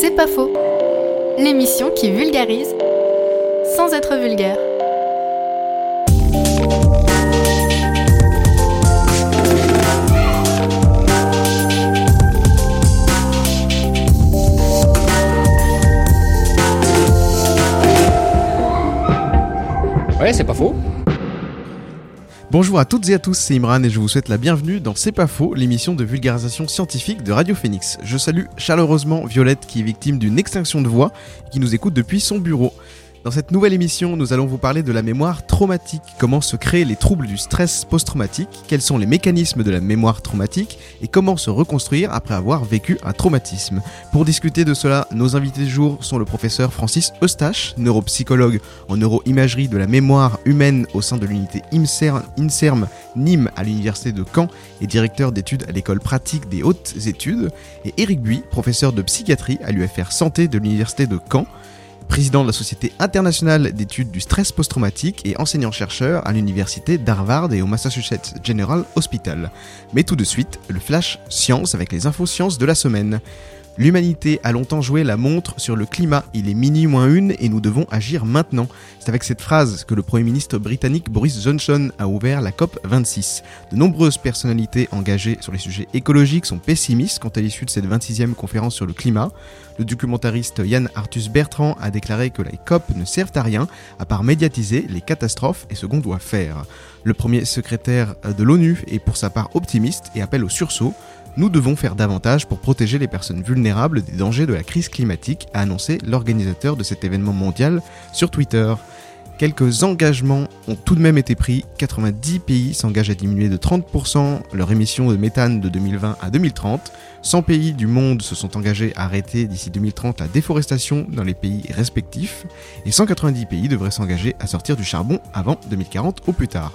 C'est pas faux. L'émission qui vulgarise sans être vulgaire. Ouais, c'est pas faux. Bonjour à toutes et à tous, c'est Imran et je vous souhaite la bienvenue dans C'est pas faux, l'émission de vulgarisation scientifique de Radio Phoenix. Je salue chaleureusement Violette qui est victime d'une extinction de voix et qui nous écoute depuis son bureau. Dans cette nouvelle émission, nous allons vous parler de la mémoire traumatique, comment se créent les troubles du stress post-traumatique, quels sont les mécanismes de la mémoire traumatique et comment se reconstruire après avoir vécu un traumatisme. Pour discuter de cela, nos invités du jour sont le professeur Francis Eustache, neuropsychologue en neuroimagerie de la mémoire humaine au sein de l'unité INSERM Nîmes à l'université de Caen et directeur d'études à l'école pratique des hautes études, et Éric Buy, professeur de psychiatrie à l'UFR Santé de l'université de Caen président de la Société internationale d'études du stress post-traumatique et enseignant-chercheur à l'université d'Harvard et au Massachusetts General Hospital. Mais tout de suite, le flash science avec les infos sciences de la semaine. L'humanité a longtemps joué la montre sur le climat, il est minuit moins une et nous devons agir maintenant. C'est avec cette phrase que le Premier ministre britannique Boris Johnson a ouvert la COP 26. De nombreuses personnalités engagées sur les sujets écologiques sont pessimistes quant à l'issue de cette 26e conférence sur le climat. Le documentariste Yann Arthus Bertrand a déclaré que les COP ne servent à rien à part médiatiser les catastrophes et ce qu'on doit faire. Le premier secrétaire de l'ONU est pour sa part optimiste et appelle au sursaut nous devons faire davantage pour protéger les personnes vulnérables des dangers de la crise climatique, a annoncé l'organisateur de cet événement mondial sur Twitter. Quelques engagements ont tout de même été pris. 90 pays s'engagent à diminuer de 30% leur émission de méthane de 2020 à 2030. 100 pays du monde se sont engagés à arrêter d'ici 2030 la déforestation dans les pays respectifs. Et 190 pays devraient s'engager à sortir du charbon avant 2040 au plus tard.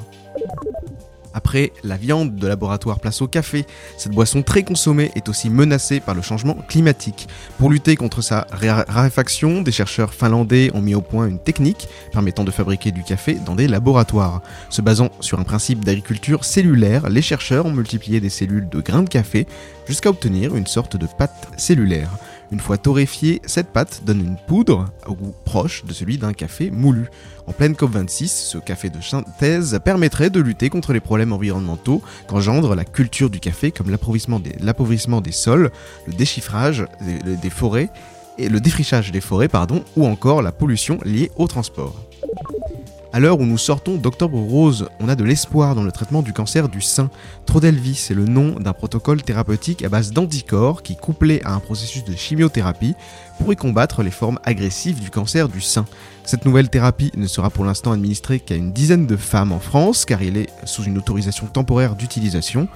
Après la viande de laboratoire place au café, cette boisson très consommée est aussi menacée par le changement climatique. Pour lutter contre sa raréfaction, des chercheurs finlandais ont mis au point une technique permettant de fabriquer du café dans des laboratoires. Se basant sur un principe d'agriculture cellulaire, les chercheurs ont multiplié des cellules de grains de café jusqu'à obtenir une sorte de pâte cellulaire. Une fois torréfiée, cette pâte donne une poudre au goût proche de celui d'un café moulu. En pleine COP26, ce café de synthèse permettrait de lutter contre les problèmes environnementaux qu'engendre la culture du café comme l'appauvrissement des, sols, le déchiffrage des, forêts et le défrichage des forêts pardon, ou encore la pollution liée au transport. À l'heure où nous sortons d'Octobre Rose, on a de l'espoir dans le traitement du cancer du sein. Trodelvis c'est le nom d'un protocole thérapeutique à base d'anticorps qui, couplé à un processus de chimiothérapie, pourrait combattre les formes agressives du cancer du sein. Cette nouvelle thérapie ne sera pour l'instant administrée qu'à une dizaine de femmes en France, car il est sous une autorisation temporaire d'utilisation.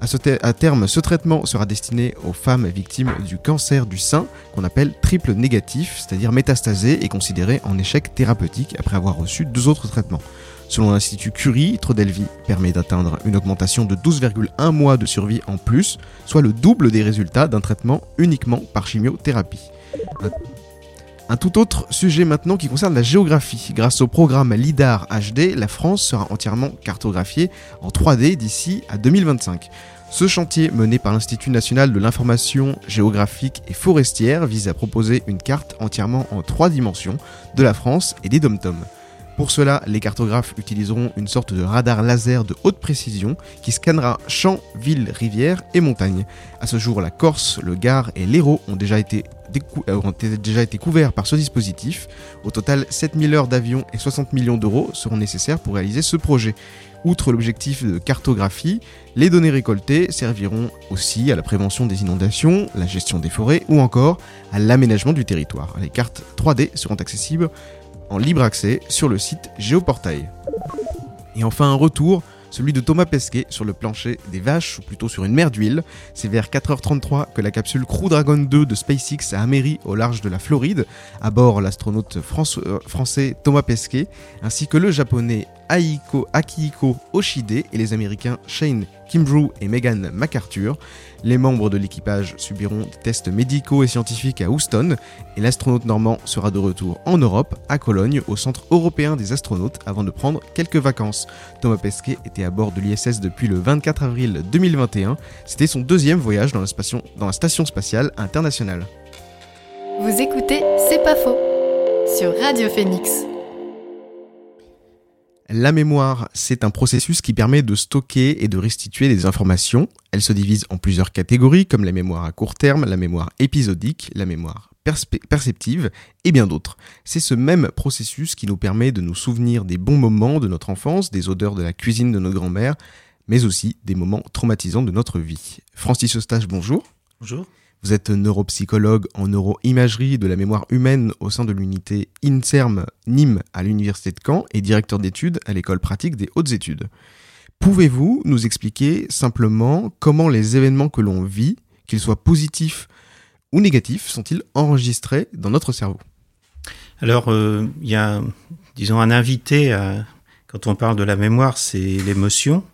À, terme, ce traitement sera destiné aux femmes victimes du cancer du sein, qu'on appelle triple négatif, c'est-à-dire métastasé et considéré en échec thérapeutique après avoir reçu deux autres traitements. Selon l'Institut Curie, Trodelvy permet d'atteindre une augmentation de 12,1 mois de survie en plus, soit le double des résultats d'un traitement uniquement par chimiothérapie. Tout autre sujet maintenant qui concerne la géographie. Grâce au programme LIDAR HD, la France sera entièrement cartographiée en 3D d'ici à 2025. Ce chantier, mené par l'Institut national de l'information géographique et forestière, vise à proposer une carte entièrement en trois dimensions de la France et des dom Pour cela, les cartographes utiliseront une sorte de radar laser de haute précision qui scannera champs, villes, rivières et montagnes. À ce jour, la Corse, le Gard et l'Hérault ont déjà été ont déjà été couverts par ce dispositif. Au total, 7000 heures d'avion et 60 millions d'euros seront nécessaires pour réaliser ce projet. Outre l'objectif de cartographie, les données récoltées serviront aussi à la prévention des inondations, la gestion des forêts ou encore à l'aménagement du territoire. Les cartes 3D seront accessibles en libre accès sur le site Géoportail. Et enfin un retour celui de Thomas Pesquet sur le plancher des vaches, ou plutôt sur une mer d'huile. C'est vers 4h33 que la capsule Crew Dragon 2 de SpaceX a améri au large de la Floride, à bord l'astronaute euh, français Thomas Pesquet, ainsi que le japonais Aiko, Akihiko Oshide et les américains Shane Kimbrough et Megan MacArthur. Les membres de l'équipage subiront des tests médicaux et scientifiques à Houston et l'astronaute normand sera de retour en Europe, à Cologne, au Centre européen des astronautes, avant de prendre quelques vacances. Thomas Pesquet était à bord de l'ISS depuis le 24 avril 2021. C'était son deuxième voyage dans la, station, dans la station spatiale internationale. Vous écoutez C'est pas faux sur Radio Phoenix. La mémoire, c'est un processus qui permet de stocker et de restituer des informations. Elle se divise en plusieurs catégories comme la mémoire à court terme, la mémoire épisodique, la mémoire perceptive et bien d'autres. C'est ce même processus qui nous permet de nous souvenir des bons moments de notre enfance, des odeurs de la cuisine de notre grand-mère, mais aussi des moments traumatisants de notre vie. Francis Eustache, bonjour. Bonjour. Vous êtes neuropsychologue en neuroimagerie de la mémoire humaine au sein de l'unité INSERM Nîmes à l'Université de Caen et directeur d'études à l'école pratique des hautes études. Pouvez-vous nous expliquer simplement comment les événements que l'on vit, qu'ils soient positifs ou négatifs, sont-ils enregistrés dans notre cerveau? Alors, euh, il y a, disons, un invité, quand on parle de la mémoire, c'est l'émotion.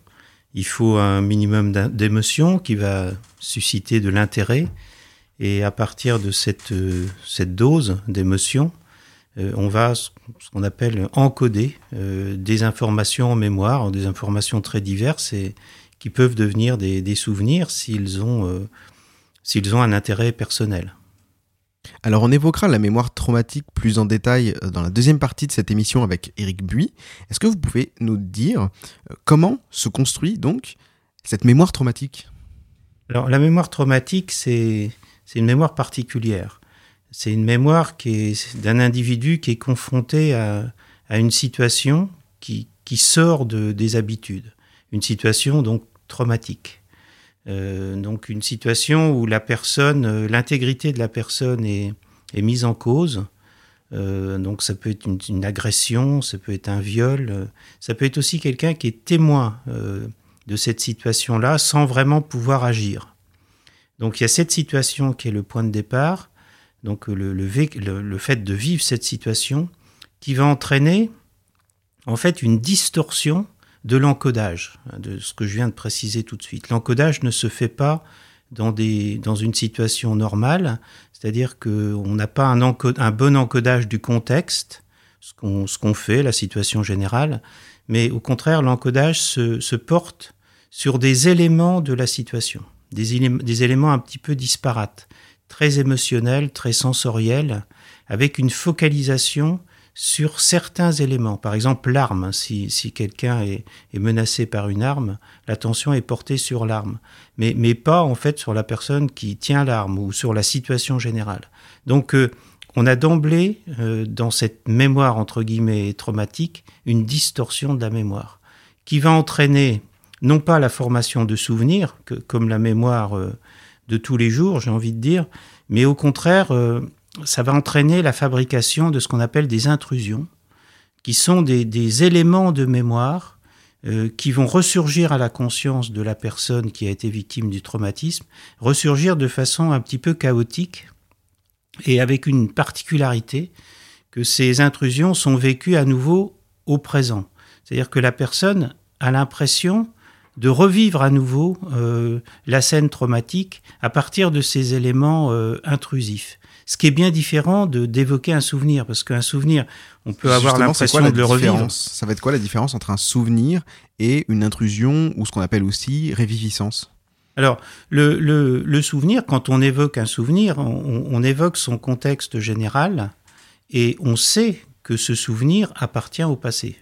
Il faut un minimum d'émotion qui va susciter de l'intérêt. Et à partir de cette, euh, cette dose d'émotion, euh, on va ce qu'on appelle encoder euh, des informations en mémoire, des informations très diverses et qui peuvent devenir des, des souvenirs s'ils ont, s'ils ont un intérêt personnel. Alors on évoquera la mémoire traumatique plus en détail dans la deuxième partie de cette émission avec Eric Buy. Est-ce que vous pouvez nous dire comment se construit donc cette mémoire traumatique? Alors la mémoire traumatique, c'est c'est une mémoire particulière. C'est une mémoire qui est d'un individu qui est confronté à, à une situation qui, qui sort de, des habitudes, une situation donc traumatique. Euh, donc une situation où la personne, euh, l'intégrité de la personne est, est, mise en cause. Euh, donc ça peut être une, agression, ça peut être un viol, ça peut être aussi quelqu'un qui est témoin de cette situation-là sans vraiment pouvoir agir. Donc il y a cette situation qui est le point de départ, donc le, fait de vivre cette situation qui va entraîner en fait une distorsion de l'encodage, de ce que je viens de préciser tout de suite. L'encodage ne se fait pas dans, une situation normale, c'est-à-dire qu'on n'a pas un, bon encodage du contexte, ce qu'on qu fait, la situation générale, mais au contraire, l'encodage se porte sur des éléments de la situation des, éléments un petit peu disparates, très émotionnels, très sensoriels, avec une focalisation sur certains éléments. Par exemple, l'arme. Si, si quelqu'un est, est, menacé par une arme, l'attention est portée sur l'arme, mais, mais pas en fait sur la personne qui tient l'arme ou sur la situation générale. Donc, euh, on a d'emblée, euh, dans cette mémoire entre guillemets traumatique, une distorsion de la mémoire qui va entraîner non pas la formation de souvenirs, que, comme la mémoire euh, de tous les jours, j'ai envie de dire, mais au contraire, euh, ça va entraîner la fabrication de ce qu'on appelle des intrusions, qui sont des, éléments de mémoire euh, qui vont ressurgir à la conscience de la personne qui a été victime du traumatisme, ressurgir de façon un petit peu chaotique et avec une particularité que ces intrusions sont vécues à nouveau au présent. C'est-à-dire que la personne a l'impression de revivre à nouveau euh, la scène traumatique à partir de ces éléments euh, intrusifs. Ce qui est bien différent de d'évoquer un souvenir, parce qu'un souvenir, on peut avoir l'impression de le revivre. Ça va être quoi la différence entre un souvenir et une intrusion, ou ce qu'on appelle aussi réviviscence? Alors, le, le, le, souvenir, quand on évoque un souvenir, on, on évoque son contexte général et on sait que ce souvenir appartient au passé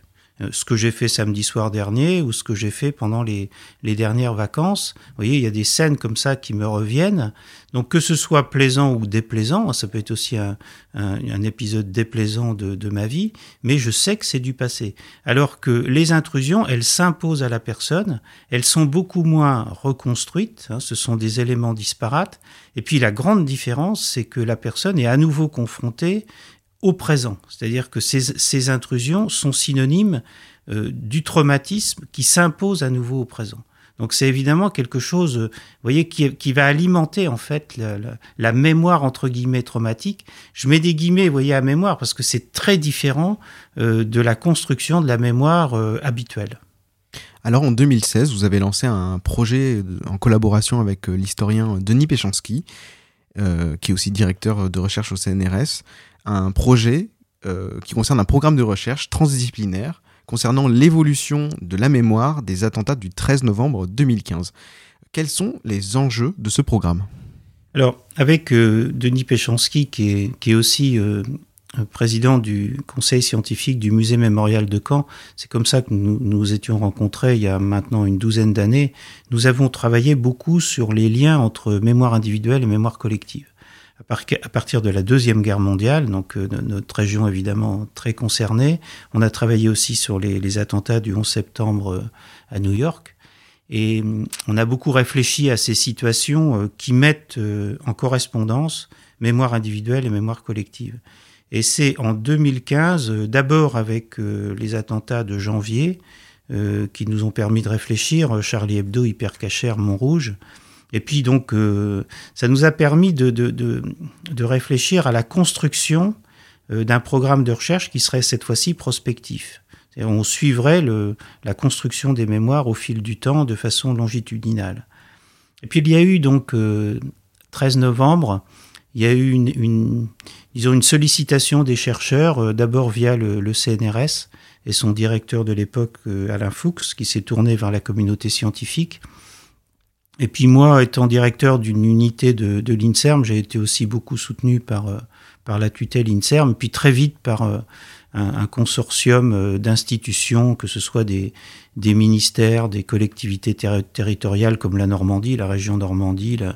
ce que j'ai fait samedi soir dernier ou ce que j'ai fait pendant les, les, dernières vacances. Vous voyez, il y a des scènes comme ça qui me reviennent. Donc que ce soit plaisant ou déplaisant, ça peut être aussi un, un, un épisode déplaisant de, de, ma vie, mais je sais que c'est du passé. Alors que les intrusions, elles s'imposent à la personne, elles sont beaucoup moins reconstruites, hein, ce sont des éléments disparates. Et puis la grande différence, c'est que la personne est à nouveau confrontée au présent. C'est-à-dire que ces, intrusions sont synonymes euh, du traumatisme qui s'impose à nouveau au présent. Donc c'est évidemment quelque chose, vous voyez, qui, va alimenter en fait la, mémoire entre guillemets traumatique. Je mets des guillemets, vous voyez, à mémoire parce que c'est très différent euh, de la construction de la mémoire euh, habituelle. Alors en 2016, vous avez lancé un projet en collaboration avec euh, l'historien Denis Péchanski, euh, qui est aussi directeur de recherche au CNRS, un projet euh, qui concerne un programme de recherche transdisciplinaire concernant l'évolution de la mémoire des attentats du 13 novembre 2015. Quels sont les enjeux de ce programme? Alors, avec Denis Péchanski, qui est, qui est aussi président du conseil scientifique du musée mémorial de Caen. C'est comme ça que nous nous étions rencontrés il y a maintenant une douzaine d'années. Nous avons travaillé beaucoup sur les liens entre mémoire individuelle et mémoire collective. À partir de la Deuxième Guerre mondiale, donc euh, notre région évidemment très concernée, on a travaillé aussi sur les, les attentats du 11 septembre euh, à New York. Et mm, on a beaucoup réfléchi à ces situations euh, qui mettent en correspondance mémoire individuelle et mémoire collective. Et c'est en 2015, euh, d'abord avec les attentats de janvier, qui nous ont permis de réfléchir, Charlie Hebdo, Hypercacher, Montrouge. Et puis donc, ça nous a permis de, de, de, de réfléchir à la construction d'un programme de recherche qui serait cette fois-ci prospectif. On suivrait le, la construction des mémoires au fil du temps de façon longitudinale. Et puis il y a eu donc 13 novembre, il y a eu une, une, disons, une sollicitation des chercheurs, euh, d'abord via le, le, CNRS et son directeur de l'époque, euh, Alain Fuchs, qui s'est tourné vers la communauté scientifique. Et puis moi, étant directeur d'une unité de, de l'INSERM, j'ai été aussi beaucoup soutenu par, euh, par la tutelle INSERM, puis très vite par un, un, consortium d'institutions, que ce soit des, des ministères, des collectivités territoriales comme la Normandie, la région Normandie, la,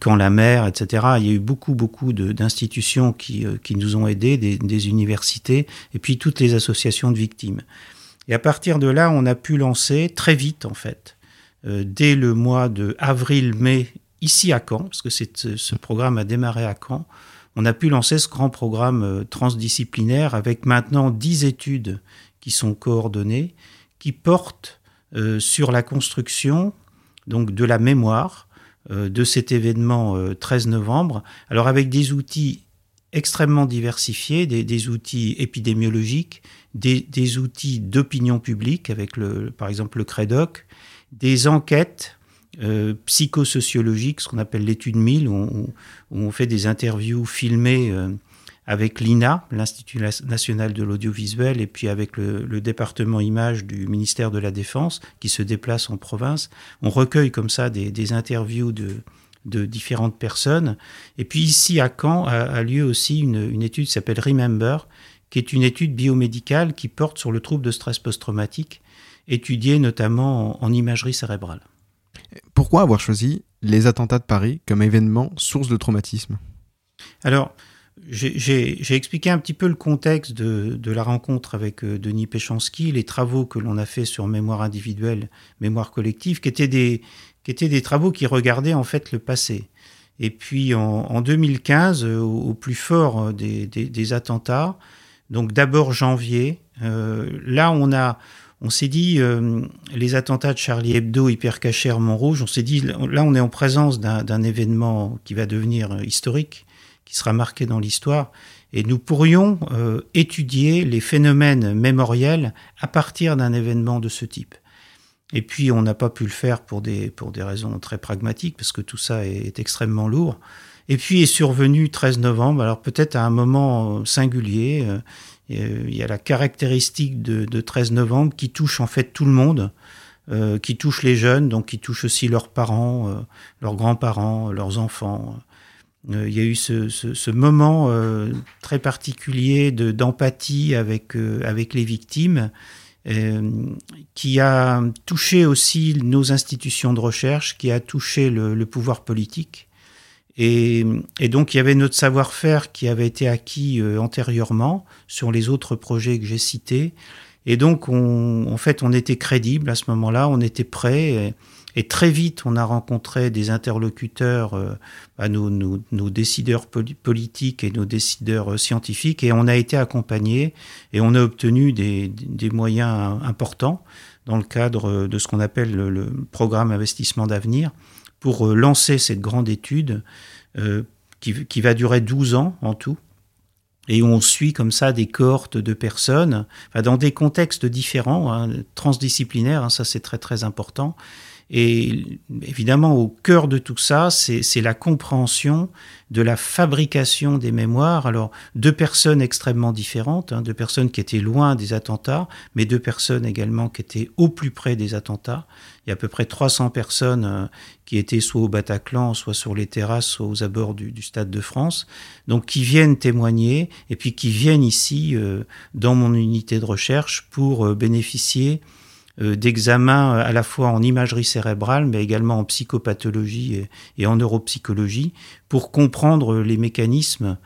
quand la mer, etc. Il y a eu beaucoup, beaucoup d'institutions qui, euh, qui nous ont aidés, des, des, universités, et puis toutes les associations de victimes. Et à partir de là, on a pu lancer très vite, en fait, euh, dès le mois de avril-mai, ici à Caen, parce que ce programme a démarré à Caen, on a pu lancer ce grand programme euh, transdisciplinaire avec maintenant dix études qui sont coordonnées, qui portent euh, sur la construction donc de la mémoire, euh, de cet événement 13 euh, novembre. Alors avec des outils extrêmement diversifiés, des, outils épidémiologiques, des, outils d'opinion publique avec le, par exemple le CREDOC, des enquêtes euh, psychosociologiques, ce qu'on appelle l'étude 1000, où on, fait des interviews filmées avec l'INA, l'Institut national de l'audiovisuel, et puis avec le, département images du ministère de la Défense, qui se déplace en province. On recueille comme ça des, interviews de, de, différentes personnes. Et puis ici à Caen a, lieu aussi une, une étude qui s'appelle Remember, qui est une étude biomédicale qui porte sur le trouble de stress post-traumatique, étudiée notamment en, en imagerie cérébrale. Pourquoi avoir choisi les attentats de Paris comme événement source de traumatisme? Alors, j'ai expliqué un petit peu le contexte de, de la rencontre avec euh, Denis Péchanski, les travaux que l'on a fait sur mémoire individuelle, mémoire collective, qui étaient des, qui étaient des travaux qui regardaient en fait le passé. Et puis en, en 2015, euh, au, au, plus fort euh, des, des, des attentats, donc d'abord janvier, euh, là on a, on s'est dit euh, les attentats de Charlie Hebdo, Hypercacher, Montrouge, on s'est dit là on est en présence d'un événement qui va devenir historique qui sera marqué dans l'histoire. Et nous pourrions euh, étudier les phénomènes mémoriels à partir d'un événement de ce type. Et puis, on n'a pas pu le faire pour des, raisons très pragmatiques, parce que tout ça est, extrêmement lourd. Et puis est survenu 13 novembre, alors peut-être à un moment singulier. Euh, il y a la caractéristique de, de, 13 novembre qui touche en fait tout le monde, euh, qui touche les jeunes, donc qui touche aussi leurs parents, euh, leurs grands-parents, leurs enfants. Euh, il y a eu ce, moment très particulier d'empathie avec, les victimes qui a touché aussi nos institutions de recherche, qui a touché le pouvoir politique. Et, et, donc il y avait notre savoir-faire qui avait été acquis antérieurement sur les autres projets que j'ai cités. Et donc on, en fait on était crédible à ce moment-là, on était prêt. Et, très vite, on a rencontré des interlocuteurs, euh, bah, nos, nos, nos, décideurs politiques et nos décideurs euh, scientifiques, et on a été accompagnés et on a obtenu des, des moyens importants dans le cadre de ce qu'on appelle le, le, programme investissement d'avenir pour euh, lancer cette grande étude euh, qui, va durer 12 ans en tout. Et on suit comme ça des cohortes de personnes, dans des contextes différents, hein, transdisciplinaires, hein, ça c'est très très important, Et évidemment, au cœur de tout ça, c'est la compréhension de la fabrication des mémoires. Alors, deux personnes extrêmement différentes, hein, deux personnes qui étaient loin des attentats, mais deux personnes également qui étaient au plus près des attentats. Il y a à peu près 300 personnes euh, qui étaient soit au Bataclan, soit sur les terrasses, soit aux abords du, Stade de France, donc qui viennent témoigner et puis qui viennent ici euh, dans mon unité de recherche pour euh, bénéficier d'examens à la fois en imagerie cérébrale, mais également en psychopathologie et, en neuropsychologie, pour comprendre les mécanismes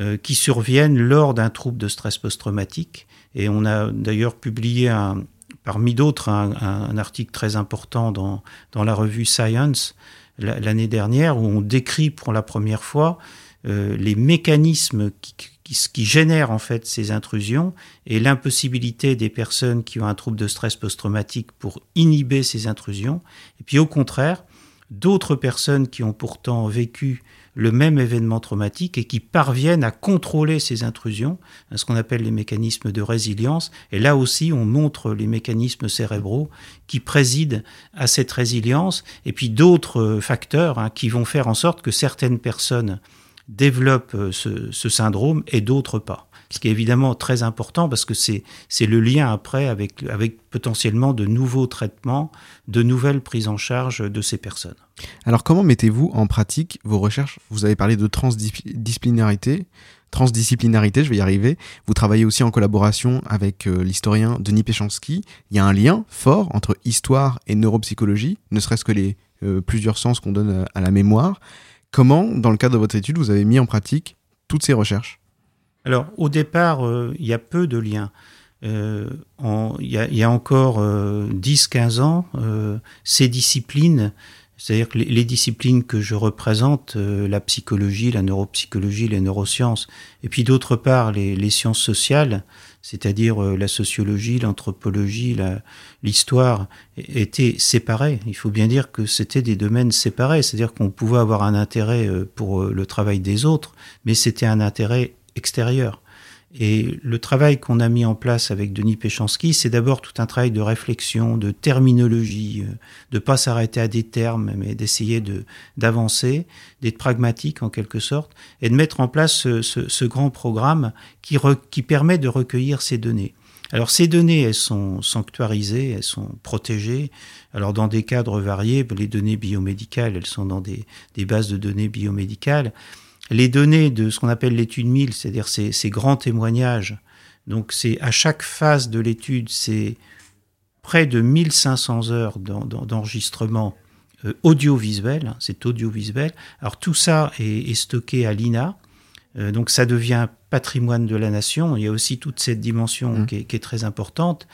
euh, qui surviennent lors d'un trouble de stress post-traumatique. Et on a d'ailleurs publié un, parmi d'autres un, article très important dans, dans la revue Science l'année dernière où on décrit pour la première fois euh, les mécanismes qui, qui, qui génère en fait ces intrusions et l'impossibilité des personnes qui ont un trouble de stress post-traumatique pour inhiber ces intrusions. Et puis au contraire, d'autres personnes qui ont pourtant vécu le même événement traumatique et qui parviennent à contrôler ces intrusions, hein, ce qu'on appelle les mécanismes de résilience. Et là aussi, on montre les mécanismes cérébraux qui président à cette résilience, et puis d'autres facteurs hein, qui vont faire en sorte que certaines personnes développent euh, ce, syndrome et d'autres pas. Ce qui est évidemment très important parce que c'est le lien après avec, avec potentiellement de nouveaux traitements, de nouvelles prises en charge de ces personnes. Alors comment mettez-vous en pratique vos recherches? Vous avez parlé de transdisciplinarité. Transdisciplinarité, je vais y arriver. Vous travaillez aussi en collaboration avec euh, l'historien Denis Péchanski. Il y a un lien fort entre histoire et neuropsychologie, ne serait-ce que les euh, plusieurs sens qu'on donne à la mémoire. Comment, dans le cadre de votre étude, vous avez mis en pratique toutes ces recherches? Alors, au départ, euh, il y a peu de liens. Euh, il, y a, encore 10-15 euh, ans, ces disciplines, c'est-à-dire les, disciplines que je représente, la psychologie, la neuropsychologie, les neurosciences, et puis d'autre part les, sciences sociales, c'est-à-dire euh, la sociologie, l'anthropologie, l'histoire, étaient séparés. Il faut bien dire que c'était des domaines séparés, c'est-à-dire qu'on pouvait avoir un intérêt euh, pour euh, le travail des autres, mais c'était un intérêt extérieur. Et le travail qu'on a mis en place avec Denis Péchanski, c'est d'abord tout un travail de réflexion, de terminologie, euh, de pas s'arrêter à des termes, mais d'essayer de d'avancer, d'être pragmatique en quelque sorte, et de mettre en place ce, ce, grand programme qui, qui permet de recueillir ces données. Alors ces données, elles sont sanctuarisées, elles sont protégées. Alors dans des cadres variés, les données biomédicales, elles sont dans des, des bases de données biomédicales les données de ce qu'on appelle l'étude 1000, c'est-à-dire ces, grands témoignages, donc c'est à chaque phase de l'étude, c'est près de 1500 heures d'enregistrement euh, audiovisuel, hein, c'est audiovisuel. Alors tout ça est, stocké à l'INA, euh, donc ça devient patrimoine de la nation. Il y a aussi toute cette dimension mmh. qui, est, qui, est, très importante.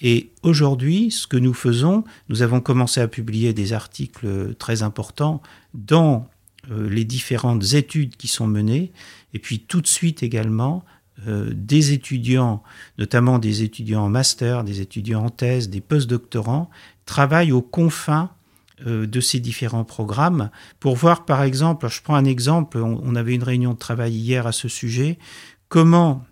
Et aujourd'hui, ce que nous faisons, nous avons commencé à publier des articles très importants dans euh, les différentes études qui sont menées, et puis tout de suite également euh, des étudiants, notamment des étudiants en master, des étudiants en thèse, des postdoctorants, travaillent aux confins euh, de ces différents programmes. Pour voir par exemple, je prends un exemple, on, avait une réunion de travail hier à ce sujet, comment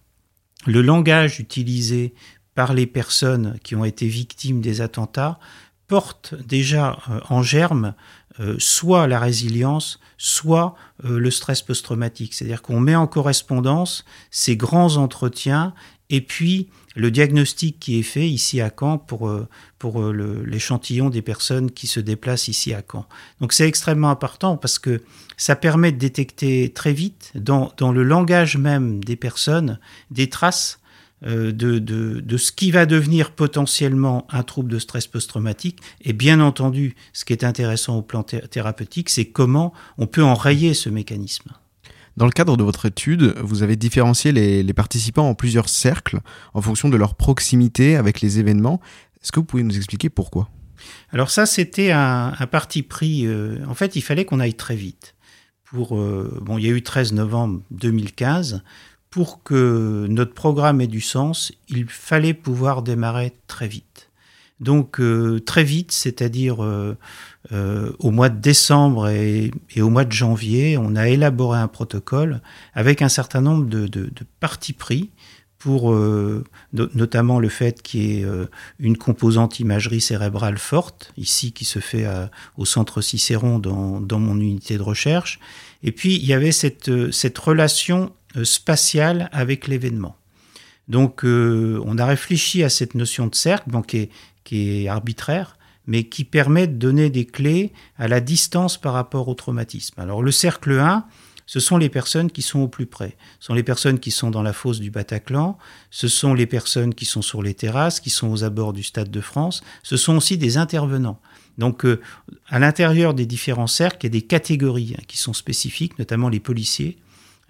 le langage utilisé par les personnes qui ont été victimes des attentats porte déjà en germe euh, soit la résilience, soit euh, le stress post-traumatique. C'est-à-dire qu'on met en correspondance ces grands entretiens et puis le diagnostic qui est fait ici à Caen pour, euh, pour l'échantillon des personnes qui se déplacent ici à Caen. Donc c'est extrêmement important parce que ça permet de détecter très vite dans, dans le langage même des personnes des traces euh, de, de, ce qui va devenir potentiellement un trouble de stress post-traumatique. Et bien entendu, ce qui est intéressant au plan thérapeutique, c'est comment on peut enrayer ce mécanisme. Dans le cadre de votre étude, vous avez différencié les, participants en plusieurs cercles en fonction de leur proximité avec les événements. Est-ce que vous pouvez nous expliquer pourquoi? Alors ça, c'était un, parti pris. Euh, en fait, il fallait qu'on aille très vite. Pour, euh, bon, il y a eu 13 novembre 2015 pour que notre programme ait du sens, il fallait pouvoir démarrer très vite. Donc euh, très vite, c'est-à-dire euh, euh, au mois de décembre et, au mois de janvier, on a élaboré un protocole avec un certain nombre de, de, de partis pris pour euh, notamment le fait qu'il y ait euh, une composante imagerie cérébrale forte, ici qui se fait au centre Cicéron dans, dans, mon unité de recherche. Et puis il y avait cette, euh, cette relation spatiale avec l'événement. Donc on a réfléchi à cette notion de cercle, bon, qui, est, qui est arbitraire, mais qui permet de donner des clés à la distance par rapport au traumatisme. Alors le cercle 1, ce sont les personnes qui sont au plus près. Ce sont les personnes qui sont dans la fosse du Bataclan, ce sont les personnes qui sont sur les terrasses, qui sont aux abords du Stade de France, ce sont aussi des intervenants. Donc, euh, à l'intérieur des différents cercles, il y a des catégories hein, qui sont spécifiques, notamment les policiers,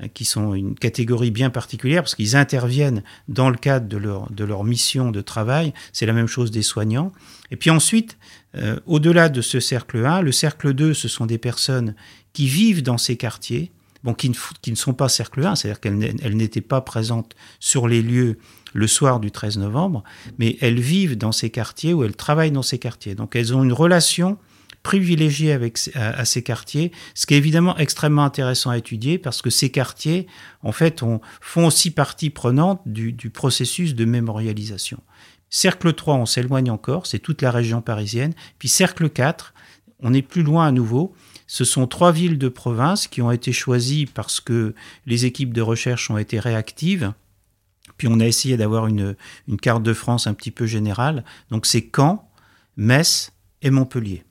qui sont une catégorie bien particulière parce qu'ils interviennent dans le cadre de leur, de leur mission de travail. C'est la même chose des soignants. Et puis ensuite, euh, au-delà de ce cercle 1, le cercle 2, ce sont des personnes qui vivent dans ces quartiers, bon, qui, ne, sont pas cercle 1, c'est-à-dire qu'elles n'étaient pas présentes sur les lieux le soir du 13 novembre, mais elles vivent dans ces quartiers ou elles travaillent dans ces quartiers. Donc elles ont une relation privilégiée avec, à, ces quartiers, ce qui est évidemment extrêmement intéressant à étudier parce que ces quartiers, en fait, font aussi partie prenante du, du processus de mémorialisation. Cercle 3, on s'éloigne encore, c'est toute la région parisienne. Puis cercle 4, on est plus loin à nouveau, ce sont trois villes de province qui ont été choisies parce que les équipes de recherche ont été réactives. Puis on a essayé d'avoir une, carte de France un petit peu générale. Donc c'est Caen, Metz et Montpellier.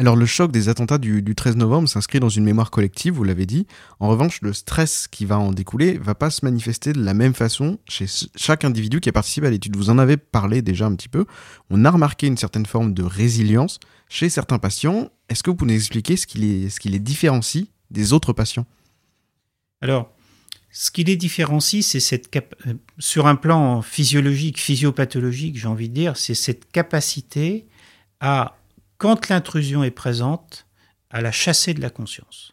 Alors le choc des attentats du, 13 novembre s'inscrit dans une mémoire collective, vous l'avez dit. En revanche, le stress qui va en découler va pas se manifester de la même façon chez chaque individu qui a participé à l'étude. Vous en avez parlé déjà un petit peu. On a remarqué une certaine forme de résilience chez certains patients est-ce que vous pouvez nous expliquer ce qui les, différencie des autres patients? Alors, ce qui les différencie, c'est cette euh, sur un plan physiologique, physiopathologique, j'ai envie de dire, c'est cette capacité à, quand l'intrusion est présente, à la chasser de la conscience.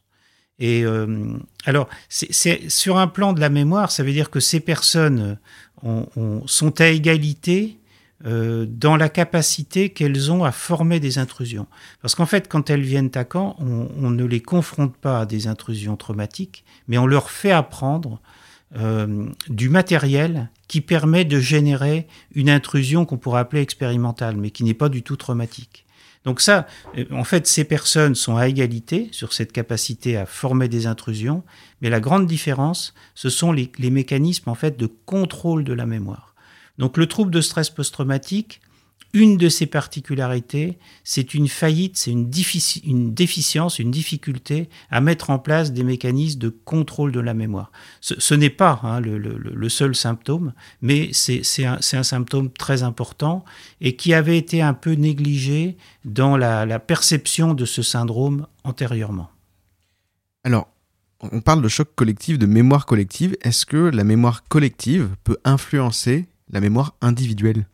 Et euh, alors, c'est sur un plan de la mémoire, ça veut dire que ces personnes sont à égalité euh, dans la capacité qu'elles ont à former des intrusions. Parce qu'en fait, quand elles viennent à Caen, on, ne les confronte pas à des intrusions traumatiques, mais on leur fait apprendre euh, du matériel qui permet de générer une intrusion qu'on pourrait appeler expérimentale, mais qui n'est pas du tout traumatique. Donc ça, euh, en fait, ces personnes sont à égalité sur cette capacité à former des intrusions, mais la grande différence, ce sont les, les mécanismes en fait de contrôle de la mémoire. Donc le trouble de stress post-traumatique, une de ses particularités, c'est une faillite, c'est une, déficience, une difficulté à mettre en place des mécanismes de contrôle de la mémoire. Ce, n'est pas hein, le, seul symptôme, mais c'est un, symptôme très important et qui avait été un peu négligé dans la, la perception de ce syndrome antérieurement. Alors, on parle de choc collectif, de mémoire collective. Est-ce que la mémoire collective peut influencer la mémoire individuelle?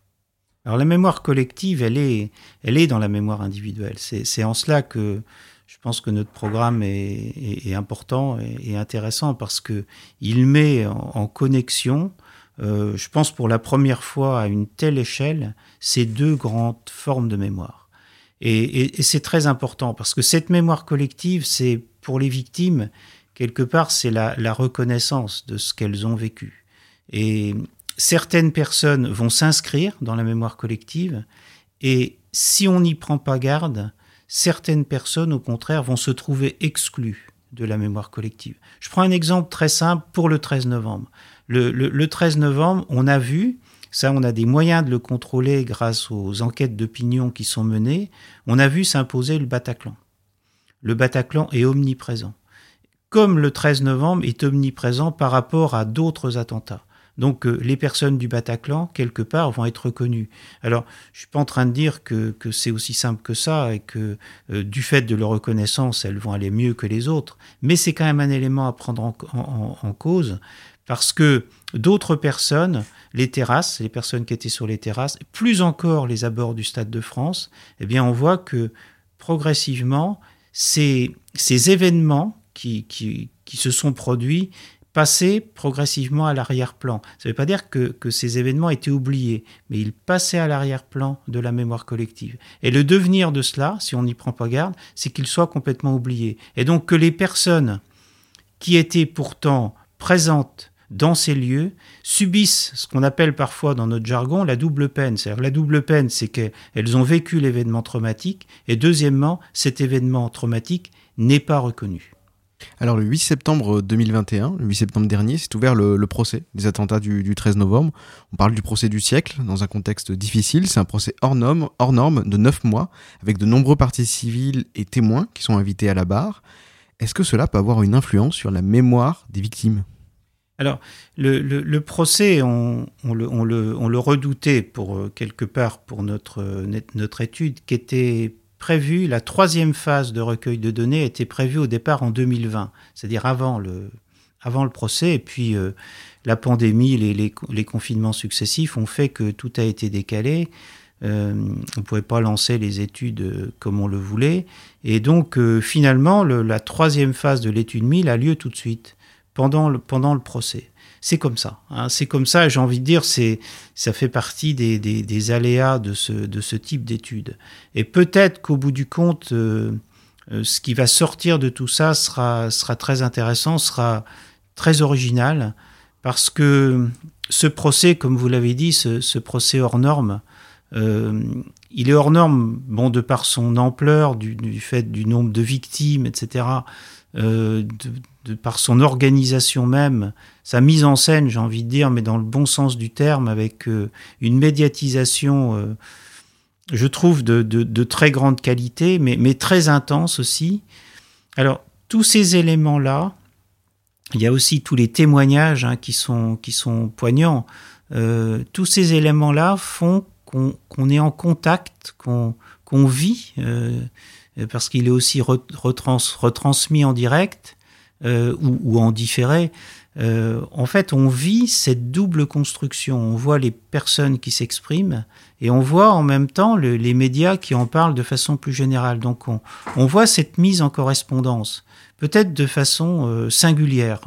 Alors la mémoire collective, elle est, elle est dans la mémoire individuelle. C'est en cela que je pense que notre programme est, important et, intéressant parce que il met en, connexion, euh, je pense pour la première fois à une telle échelle, ces deux grandes formes de mémoire. Et, c'est très important parce que cette mémoire collective, c'est pour les victimes, quelque part, c'est la, la, reconnaissance de ce qu'elles ont vécu. Et, certaines personnes vont s'inscrire dans la mémoire collective et si on n'y prend pas garde, certaines personnes, au contraire, vont se trouver exclues de la mémoire collective. Je prends un exemple très simple pour le 13 novembre. Le, 13 novembre, on a vu, ça on a des moyens de le contrôler grâce aux enquêtes d'opinion qui sont menées, on a vu s'imposer le Bataclan. Le Bataclan est omniprésent. Comme le 13 novembre est omniprésent par rapport à d'autres attentats. Donc euh, les personnes du Bataclan, quelque part, vont être reconnues. Alors, je suis pas en train de dire que, c'est aussi simple que ça et que euh, du fait de leur reconnaissance, elles vont aller mieux que les autres, mais c'est quand même un élément à prendre en, cause parce que d'autres personnes, les terrasses, les personnes qui étaient sur les terrasses, plus encore les abords du Stade de France, eh bien, on voit que progressivement, ces, événements qui se sont produits passaient progressivement à l'arrière-plan. Ça ne veut pas dire que, ces événements étaient oubliés, mais ils passaient à l'arrière-plan de la mémoire collective. Et le devenir de cela, si on n'y prend pas garde, c'est qu'ils soient complètement oubliés. Et donc que les personnes qui étaient pourtant présentes dans ces lieux subissent ce qu'on appelle parfois dans notre jargon la double peine. C'est-à-dire la double peine, c'est qu'elles ont vécu l'événement traumatique et deuxièmement, cet événement traumatique n'est pas reconnu. Alors le 8 septembre 2021, le 8 septembre dernier, s'est ouvert le, procès des attentats du, 13 novembre. On parle du procès du siècle dans un contexte difficile. C'est un procès hors norme, hors de 9 mois, avec de nombreux partis civils et témoins qui sont invités à la barre. Est-ce que cela peut avoir une influence sur la mémoire des victimes? Alors, le, procès, on, le, redoutait pour euh, quelque part pour notre, notre étude, qui était la troisième phase de recueil de données était prévue au départ en 2020, c'est-à-dire avant le, avant le procès, et puis euh, la pandémie, les, les, confinements successifs ont fait que tout a été décalé. Euh, on ne pouvait pas lancer les études comme on le voulait. Et donc, finalement, la troisième phase de l'étude 1000 a lieu tout de suite pendant le procès. C'est comme ça. Hein. c'est comme ça, j'ai envie de dire, c'est, ça fait partie des, des, aléas de ce, de ce type d'études. Et peut-être qu'au bout du compte, euh, euh, ce qui va sortir de tout ça sera, sera très intéressant, sera très original, parce que ce procès, comme vous l'avez dit, ce, ce, procès hors norme, euh, il est hors norme, bon, de par son ampleur, du, fait du nombre de victimes, etc., de, de par son organisation même, sa mise en scène, j'ai envie de dire, mais dans le bon sens du terme, avec euh, une médiatisation, euh, je trouve, de, très grande qualité, mais, très intense aussi. Alors, tous ces éléments-là, il y a aussi tous les témoignages hein, qui, sont, qui sont poignants. Euh, tous ces éléments-là font qu'on est en contact, qu'on vit, parce qu'il est aussi retransmis en direct euh, ou, en différé, euh, en fait, on vit cette double construction. On voit les personnes qui s'expriment et on voit en même temps les médias qui en parlent de façon plus générale. Donc, on, voit cette mise en correspondance, peut-être de façon euh, singulière,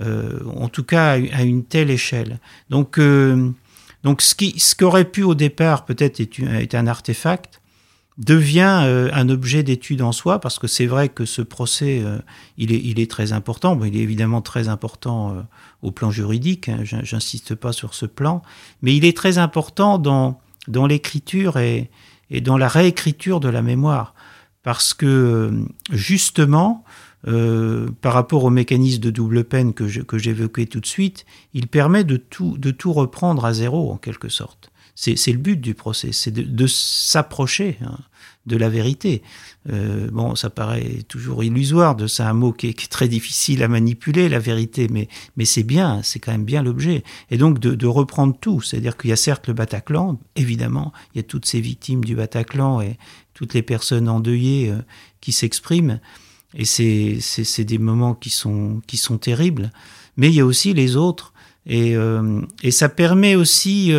en tout cas à, une telle échelle. Donc, donc ce, qui, ce qui aurait pu au départ peut-être être un artefact, devient euh, un objet d'étude en soi, parce que c'est vrai que ce procès, euh, il, est, il est très important. Bon, il est évidemment très important euh, au plan juridique, hein, j'insiste pas sur ce plan, mais il est très important dans, dans l'écriture et, et dans la réécriture de la mémoire, parce que justement, par rapport au mécanisme de double peine que j'évoquais tout de suite, il permet de tout, reprendre à zéro en quelque sorte. C'est le but du procès, c'est de, s'approcher hein, de la vérité. Euh, bon, ça paraît toujours illusoire, de ça un mot qui est, très difficile à manipuler, la vérité, mais, mais c'est bien, c'est quand même bien l'objet. Et donc de, reprendre tout, c'est-à-dire qu'il y a certes le Bataclan, évidemment, il y a toutes ces victimes du Bataclan et toutes les personnes endeuillées euh, qui s'expriment, et c'est des moments qui sont, qui sont terribles, mais il y a aussi les autres, et, euh, et ça permet aussi...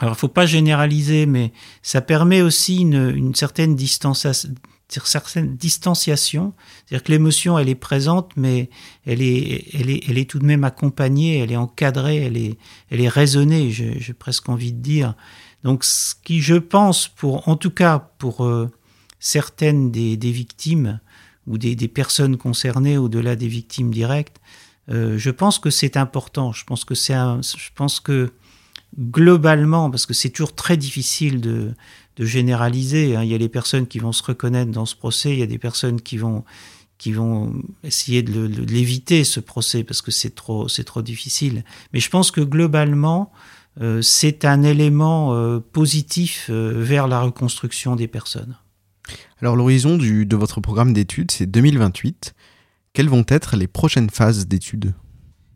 Alors, il faut pas généraliser, mais ça permet aussi une, certaine, distanciation. C'est-à-dire que l'émotion, elle est présente, mais elle est, elle, est, elle est tout de même accompagnée, elle est encadrée, elle est, elle est raisonnée, j'ai presque envie de dire. Donc, ce qui, je pense, pour, en tout cas pour euh, certaines des, victimes ou des, personnes concernées au-delà des victimes directes, euh, je pense que c'est important. Je pense que c'est je pense que globalement, parce que c'est toujours très difficile de, généraliser, hein. il y a les personnes qui vont se reconnaître dans ce procès, il y a des personnes qui vont, qui vont essayer de, l'éviter, ce procès, parce que c'est trop, trop difficile. Mais je pense que globalement, euh, c'est un élément euh, positif euh, vers la reconstruction des personnes. Alors l'horizon de votre programme d'études, c'est 2028. Quelles vont être les prochaines phases d'études?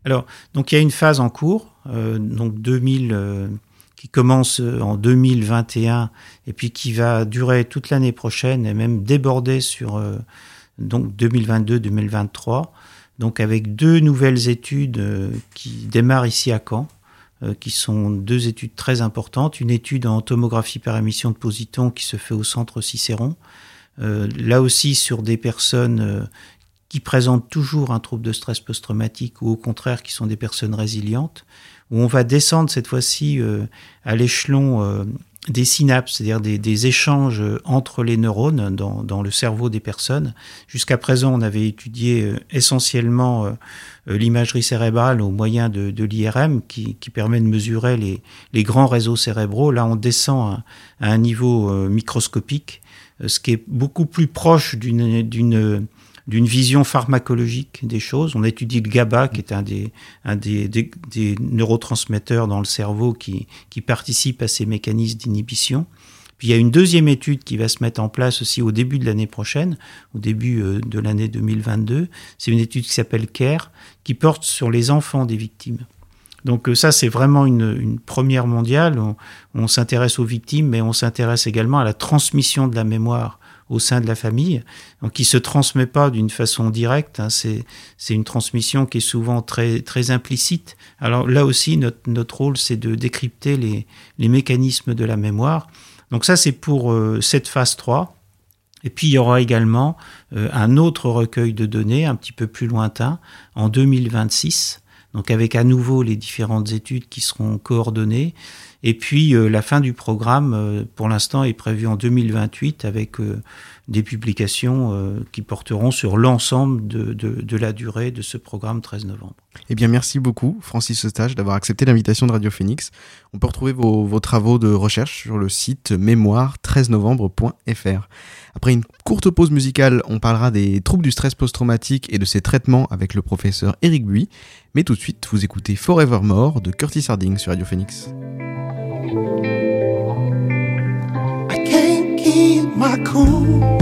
Alors, donc il y a une phase en cours, euh, donc 2000, euh, qui commence euh, en 2021 et puis qui va durer toute l'année prochaine et même déborder sur donc 2022-2023. Donc avec deux nouvelles études qui démarrent ici à Caen, qui sont deux études très importantes. Une étude en tomographie par émission de positons qui se fait au centre Cicéron. Là aussi sur des personnes qui présentent toujours un trouble de stress post-traumatique ou au contraire qui sont des personnes résilientes, où on va descendre cette fois-ci euh, à l'échelon euh, des synapses, c'est-à-dire des, échanges entre les neurones dans, le cerveau des personnes. Jusqu'à présent, on avait étudié euh, essentiellement euh, l'imagerie cérébrale au moyen de, l'IRM qui, permet de mesurer les, grands réseaux cérébraux. Là, on descend à, un niveau euh, microscopique, ce qui est beaucoup plus proche d'une d'une vision pharmacologique des choses. On étudie le GABA, qui est un des, des, neurotransmetteurs dans le cerveau qui, qui participe à ces mécanismes d'inhibition. Puis il y a une deuxième étude qui va se mettre en place aussi au début de l'année prochaine, au début euh, de l'année 2022. C'est une étude qui s'appelle CARE, qui porte sur les enfants des victimes. Donc euh, ça, c'est vraiment une, une, première mondiale. On, on s'intéresse aux victimes, mais on s'intéresse également à la transmission de la mémoire au sein de la famille, donc qui se transmet pas d'une façon directe. Hein, c'est c'est une transmission qui est souvent très très implicite. Alors là aussi, notre rôle, c'est de décrypter les les mécanismes de la mémoire. Donc ça, c'est pour euh, cette phase 3. Et puis il y aura également euh, un autre recueil de données un petit peu plus lointain en 2026 donc avec à nouveau les différentes études qui seront coordonnées. Et puis euh, la fin du programme, euh, pour l'instant, est prévue en 2028 avec euh, des publications qui porteront sur l'ensemble de, de, la durée de ce programme 13 novembre. Eh bien, merci beaucoup, Francis Eustache, d'avoir accepté l'invitation de Radio Phoenix. On peut retrouver vos, vos travaux de recherche sur le site mémoire13novembre.fr. Après une courte pause musicale, on parlera des troubles du stress post-traumatique et de ses traitements avec le professeur Eric Buy. Mais tout de suite, vous écoutez Forevermore de Curtis Harding sur Radio Phoenix. I can't keep my cool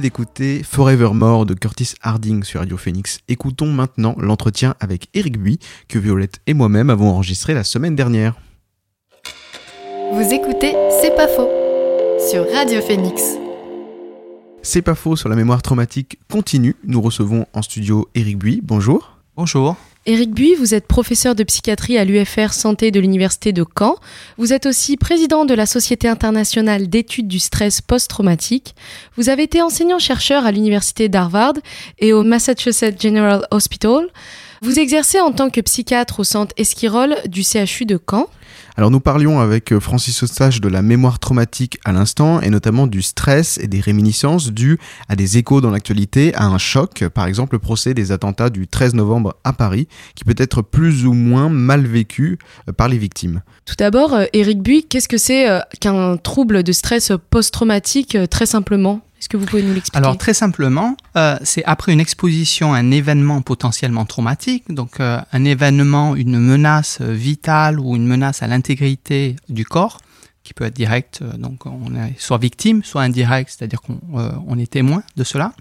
d'écouter Forevermore de Curtis Harding sur Radio Phoenix. Écoutons maintenant l'entretien avec Eric Buy que Violette et moi-même avons enregistré la semaine dernière. Vous écoutez C'est pas faux sur Radio Phoenix. C'est pas faux sur la mémoire traumatique continue. Nous recevons en studio Eric Buy. Bonjour. Bonjour. Éric Buy, vous êtes professeur de psychiatrie à l'UFR Santé de l'Université de Caen. Vous êtes aussi président de la Société internationale d'études du stress post-traumatique. Vous avez été enseignant-chercheur à l'Université d'Harvard et au Massachusetts General Hospital. Vous exercez en tant que psychiatre au centre Esquirol du CHU de Caen. Alors nous parlions avec euh, Francis Eustache de la mémoire traumatique à l'instant et notamment du stress et des réminiscences dues à des échos dans l'actualité, à un choc, par exemple le procès des attentats du 13 novembre à Paris, qui peut être plus ou moins mal vécu euh, par les victimes. Tout d'abord, Eric euh, Buy, qu'est-ce que c'est qu'un trouble de stress post-traumatique très simplement? Est-ce que vous pouvez nous l'expliquer Alors très simplement, euh, c'est après une exposition à un événement potentiellement traumatique, donc euh, un événement, une menace vitale ou une menace à l'intégrité du corps, qui peut être direct, euh, donc on est soit victime, soit indirect, c'est-à-dire qu'on on est témoin de cela.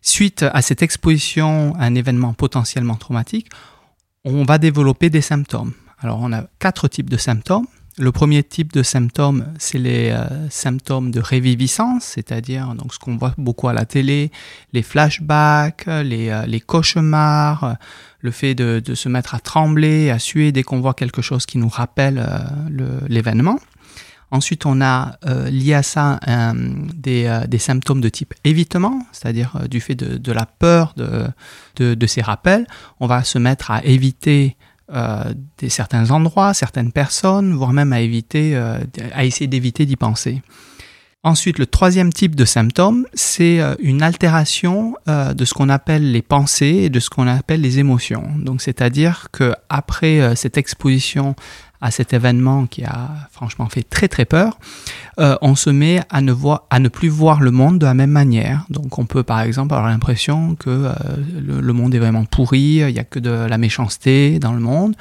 Suite à cette exposition à un événement potentiellement traumatique, on va développer des symptômes. Alors on a quatre types de symptômes. Le premier type de symptômes, c'est les euh, symptômes de réviviscence, c'est-à-dire donc ce qu'on voit beaucoup à la télé, les flashbacks, les, euh, les cauchemars, euh, le fait de, de, se mettre à trembler, à suer dès qu'on voit quelque chose qui nous rappelle l'événement. Ensuite, on a lié à ça des, des, symptômes de type évitement, c'est-à-dire du fait de, de, la peur de, de, ces rappels. On va se mettre à éviter euh, des, certains endroits, certaines personnes, voire même à éviter, euh, à essayer d'éviter d'y penser. Ensuite, le troisième type de symptôme, c'est euh, une altération de ce qu'on appelle les pensées et de ce qu'on appelle les émotions. Donc, c'est-à-dire que après cette exposition à cet événement qui a franchement fait très très peur, euh, on se met à ne, voir, à ne plus voir le monde de la même manière. Donc on peut par exemple avoir l'impression que euh, le, monde est vraiment pourri, il n'y a que de la méchanceté dans le monde.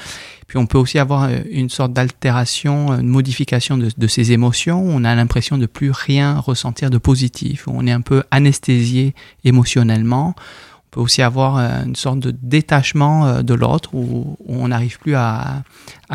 Puis on peut aussi avoir euh, une sorte d'altération, une modification de, de ses émotions. On a l'impression de plus rien ressentir de positif. On est un peu anesthésié émotionnellement peut aussi avoir euh, une sorte de détachement euh, de l'autre où, on n'arrive plus à,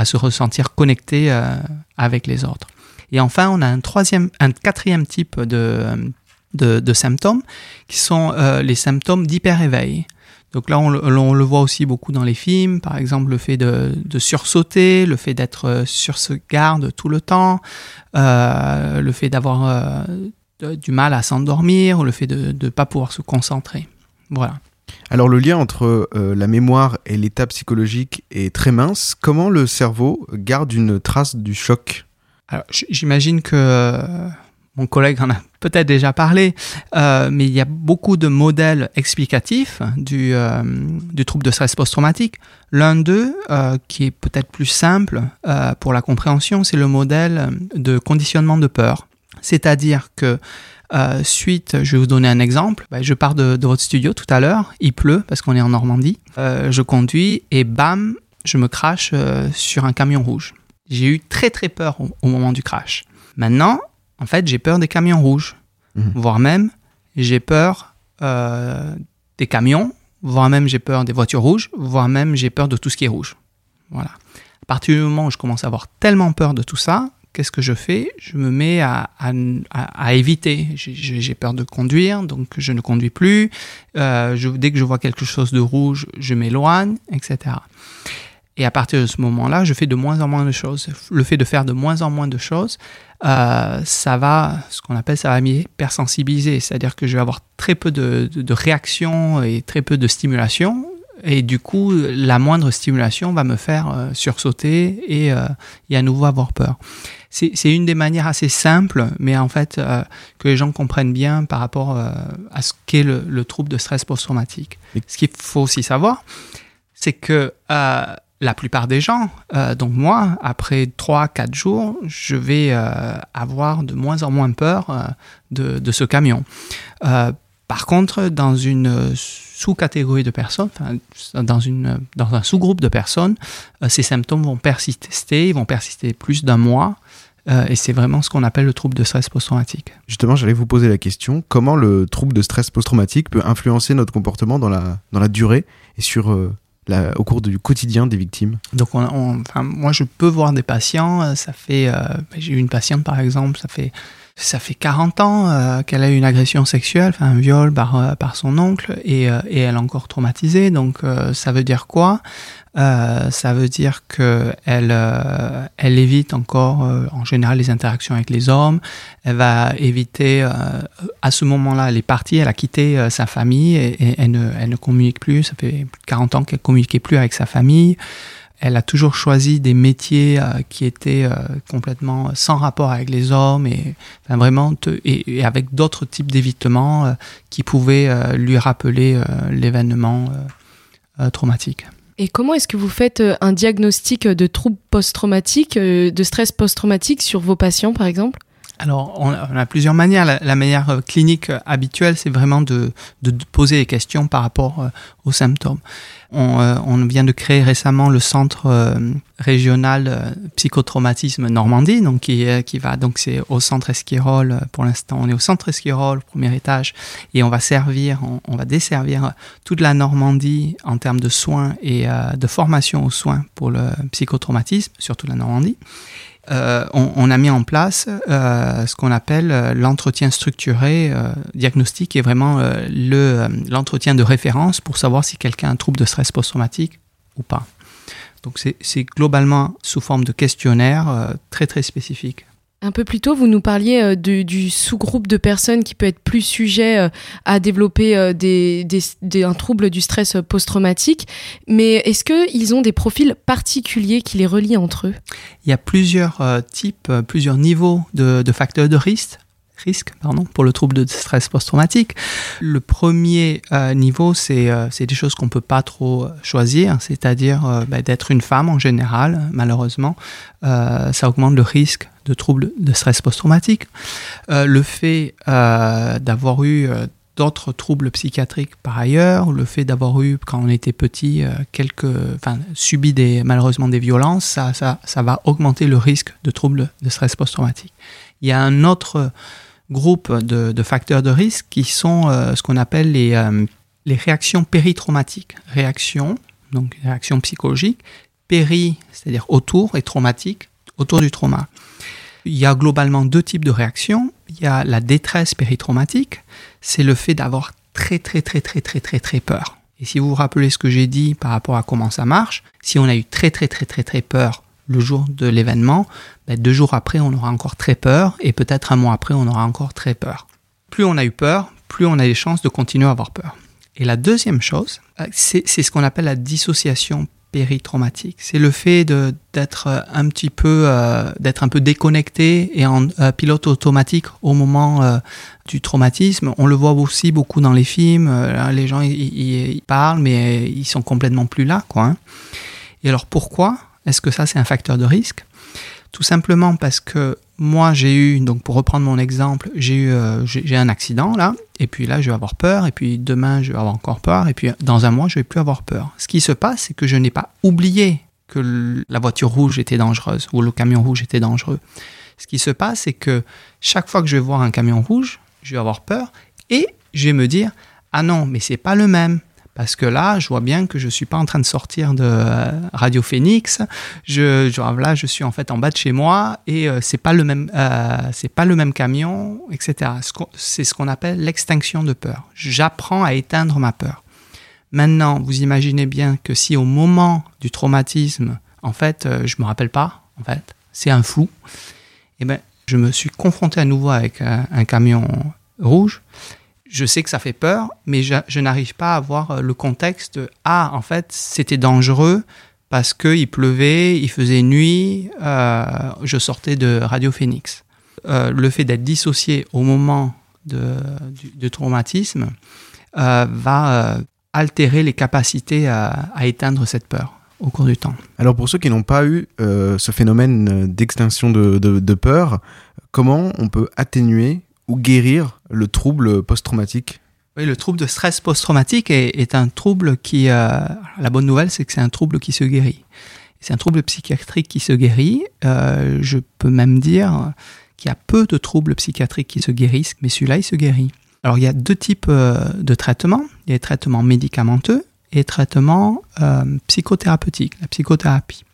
se ressentir connecté euh, avec les autres. Et enfin, on a un troisième, un quatrième type de, symptômes qui sont les symptômes d'hyper-éveil. Donc là, on, le voit aussi beaucoup dans les films, par exemple le fait de, sursauter, le fait d'être sur ce garde tout le temps, le fait d'avoir du mal à s'endormir, le fait de ne pas pouvoir se concentrer. Voilà. Alors le lien entre euh, la mémoire et l'état psychologique est très mince. Comment le cerveau garde une trace du choc? J'imagine que euh, mon collègue en a peut-être déjà parlé, euh, mais il y a beaucoup de modèles explicatifs du, du trouble de stress post-traumatique. L'un d'eux, qui est peut-être plus simple pour la compréhension, c'est le modèle de conditionnement de peur. C'est-à-dire que euh, suite, je vais vous donner un exemple. Bah, je pars de, votre studio tout à l'heure, il pleut parce qu'on est en Normandie. Euh, je conduis et bam, je me crache euh, sur un camion rouge. J'ai eu très très peur au, moment du crash. Maintenant, en fait, j'ai peur des camions rouges, mhm. voire même j'ai peur des camions, voire même j'ai peur des voitures rouges, voire même j'ai peur de tout ce qui est rouge. Voilà. À partir du moment où je commence à avoir tellement peur de tout ça, qu'est-ce que je fais? Je me mets à, éviter. J'ai peur de conduire, donc je ne conduis plus. Euh, dès que je vois quelque chose de rouge, je m'éloigne, etc. Et à partir de ce moment-là, je fais de moins en moins de choses. Le fait de faire de moins en moins de choses, euh, ça va, ce qu'on appelle, ça va m'hypersensibiliser. C'est-à-dire que je vais avoir très peu de, réactions et très peu de stimulation et du coup, la moindre stimulation va me faire euh, sursauter et, à nouveau avoir peur. C'est une des manières assez simples, mais en fait, euh, que les gens comprennent bien par rapport à ce qu'est le, le, trouble de stress post-traumatique. Ce qu'il faut aussi savoir, c'est que la plupart des gens, donc moi, après 3-4 jours, je vais avoir de moins en moins peur de, de, ce camion. par contre, dans une sous-catégorie de personnes, dans, une, dans un sous-groupe de personnes, euh, ces symptômes vont persister, ils vont persister plus d'un mois. Euh, et c'est vraiment ce qu'on appelle le trouble de stress post-traumatique. Justement, j'allais vous poser la question, comment le trouble de stress post-traumatique peut influencer notre comportement dans la, dans la durée et sur, euh, la, au cours du quotidien des victimes? Donc, on, enfin, moi, je peux voir des patients, ça fait... j'ai eu une patiente, par exemple, ça fait Ça fait 40 ans euh, qu'elle a eu une agression sexuelle, enfin un viol par, euh, par son oncle, et, euh, et, elle est encore traumatisée. Donc ça veut dire quoi? Ça veut dire que elle, évite encore, en général, les interactions avec les hommes. Elle va éviter, à ce moment-là, elle est partie, elle a quitté sa famille et, et elle, ne, elle ne communique plus. Ça fait plus de 40 ans qu'elle communiquait plus avec sa famille. Elle a toujours choisi des métiers euh, qui étaient euh, complètement sans rapport avec les hommes et avec d'autres types d'évitements euh, qui pouvaient lui rappeler l'événement traumatique. Et comment est-ce que vous faites un diagnostic de troubles post-traumatiques, de stress post-traumatique sur vos patients par exemple? Alors, on a, plusieurs manières. La, manière clinique habituelle, c'est vraiment de, poser des questions par rapport aux symptômes. Euh, on, vient de créer récemment le centre euh, régional euh, psychotraumatisme Normandie, donc qui, va donc c'est au centre Esquirol pour l'instant. On est au centre Esquirol, premier étage, et on va servir, on, va desservir toute la Normandie en termes de soins et de formation aux soins pour le psychotraumatisme, surtout la Normandie. Euh, on, a mis en place euh, ce qu'on appelle euh, l'entretien structuré diagnostique, qui est vraiment l'entretien de référence pour savoir si quelqu'un a un trouble de stress post-traumatique ou pas. Donc c'est globalement sous forme de questionnaire très très spécifique. Un peu plus tôt, vous nous parliez euh, du sous-groupe de personnes qui peut être plus sujet euh, à développer euh, un trouble du stress post-traumatique. Mais est-ce qu'ils ont des profils particuliers qui les relient entre eux? Il y a plusieurs types, plusieurs niveaux de, facteurs de risque risque pardon, pour le trouble de stress post-traumatique. Le premier niveau, c'est des choses qu'on ne peut pas trop choisir, c'est-à-dire bah, d'être une femme en général, malheureusement. ça augmente le risque de troubles de stress post-traumatique. le fait d'avoir eu d'autres troubles psychiatriques par ailleurs, le fait d'avoir eu, quand on était petit, quelques, subi des, malheureusement des violences, ça, va augmenter le risque de troubles de stress post-traumatique. Il y a un autre groupe de, facteurs de risque qui sont euh, ce qu'on appelle les, euh, les réactions péritraumatiques. Réactions, donc réactions psychologiques, péri, c'est-à-dire autour, et traumatique, autour du trauma. Il y a globalement deux types de réactions. Il y a la détresse péritraumatique, c'est le fait d'avoir très très très très très très très peur. Et si vous vous rappelez ce que j'ai dit par rapport à comment ça marche, si on a eu très très très très très peur le jour de l'événement, ben, deux jours après, on aura encore très peur, et peut-être un mois après, on aura encore très peur. Plus on a eu peur, plus on a les chances de continuer à avoir peur. Et la deuxième chose, euh, c'est ce qu'on appelle la dissociation péritraumatique. C'est le fait d'être un petit peu, euh, d'être un peu déconnecté et en euh, pilote automatique au moment du traumatisme. On le voit aussi beaucoup dans les films. les gens ils parlent, mais ils sont complètement plus là, quoi. Hein. Et alors pourquoi est-ce que ça, c'est un facteur de risque? Tout simplement parce que moi, j'ai eu, donc pour reprendre mon exemple, j'ai eu euh, j'ai un accident là, et puis là, je vais avoir peur, et puis demain, je vais avoir encore peur, et puis dans un mois, je vais plus avoir peur. Ce qui se passe, c'est que je n'ai pas oublié que la voiture rouge était dangereuse ou le camion rouge était dangereux. Ce qui se passe, c'est que chaque fois que je vais voir un camion rouge, je vais avoir peur et je vais me dire ah non, mais c'est pas le même. Parce que là, je vois bien que je suis pas en train de sortir de euh, Radio Phoenix. Je, je, là, je suis en fait en bas de chez moi et euh, c'est pas le même, euh, c'est pas le même camion, etc. C'est ce qu'on appelle l'extinction de peur. J'apprends à éteindre ma peur. Maintenant, vous imaginez bien que si au moment du traumatisme, en fait, je me rappelle pas, en fait, c'est un flou. Et eh ben, je me suis confronté à nouveau avec un camion rouge je sais que ça fait peur, mais je, n'arrive pas à voir euh, le contexte. Ah, en fait, c'était dangereux parce qu'il pleuvait, il faisait nuit, euh, je sortais de Radio Phoenix. Euh, le fait d'être dissocié au moment du, traumatisme va altérer les capacités à, éteindre cette peur au cours du temps. Alors pour ceux qui n'ont pas eu ce phénomène d'extinction de, peur, comment on peut atténuer ou guérir le trouble post-traumatique oui, le trouble de stress post-traumatique est, un trouble qui... Euh, la bonne nouvelle, c'est que c'est un trouble qui se guérit. C'est un trouble psychiatrique qui se guérit. Euh, je peux même dire qu'il y a peu de troubles psychiatriques qui se guérissent, mais celui-là, il se guérit. Alors, il y a deux types euh, de traitements. Il y a les traitements médicamenteux et les traitements psychothérapeutiques, la psychothérapie.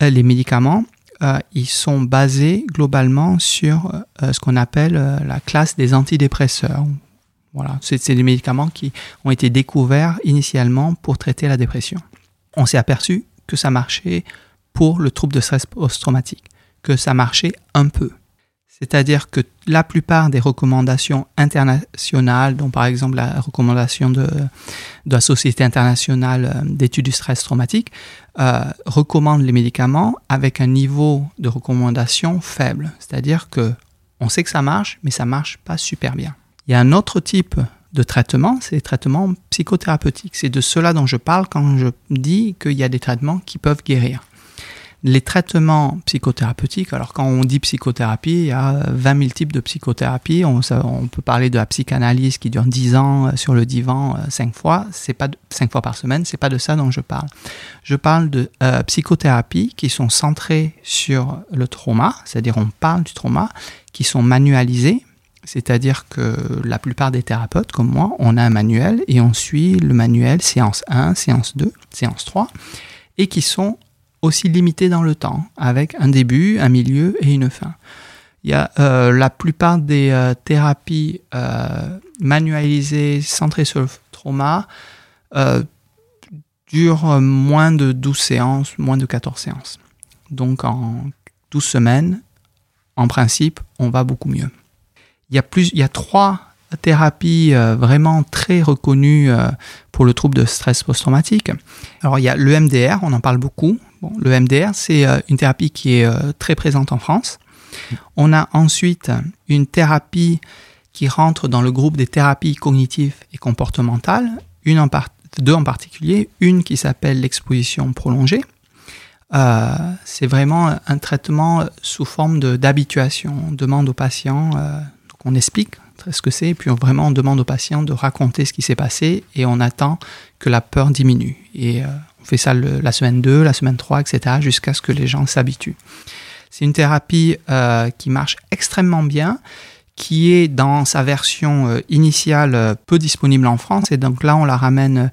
Les médicaments, euh, ils sont basés globalement sur euh, ce qu'on appelle euh, la classe des antidépresseurs. Voilà, c'est des médicaments qui ont été découverts initialement pour traiter la dépression. On s'est aperçu que ça marchait pour le trouble de stress post-traumatique, que ça marchait un peu. C'est-à-dire que la plupart des recommandations internationales, dont par exemple la recommandation de, la Société internationale euh, d'études du stress traumatique, euh, recommandent les médicaments avec un niveau de recommandation faible. C'est-à-dire que on sait que ça marche, mais ça marche pas super bien. Il y a un autre type de traitement, c'est les traitements psychothérapeutiques. C'est de cela dont je parle quand je dis qu'il y a des traitements qui peuvent guérir les traitements psychothérapeutiques, alors quand on dit psychothérapie, il y a 20 000 types de psychothérapie. On, peut parler de la psychanalyse qui dure 10 ans euh, sur le divan 5 euh, fois, c'est pas 5 fois par semaine, c'est pas de ça dont je parle. Je parle de euh, psychothérapie qui sont centrées sur le trauma, c'est-à-dire on parle du trauma, qui sont manualisées, c'est-à-dire que la plupart des thérapeutes, comme moi, on a un manuel et on suit le manuel séance 1, séance 2, séance 3, et qui sont aussi limité dans le temps, avec un début, un milieu et une fin. Il y a euh, la plupart des euh, thérapies euh, manualisées, centrées sur le trauma, durent moins de 12 séances, moins de 14 séances. Donc en 12 semaines, en principe, on va beaucoup mieux. Il y a, plus, il y a trois thérapies vraiment très reconnues pour le trouble de stress post-traumatique. Alors il y a l'EMDR, on en parle beaucoup, Le MDR, c'est euh, une thérapie qui est euh, très présente en France. On a ensuite une thérapie qui rentre dans le groupe des thérapies cognitives et comportementales, deux en particulier, une qui s'appelle l'exposition prolongée. Euh, c'est vraiment un traitement sous forme d'habituation. On demande au patient, on explique ce que c'est, puis on, vraiment on demande au patient de raconter ce qui s'est passé et on attend que la peur diminue. On fait ça la semaine 2, la semaine 3, etc., jusqu'à ce que les gens s'habituent. C'est une thérapie euh, qui marche extrêmement bien, qui est dans sa version euh, initiale euh, peu disponible en France. Et donc là, on la ramène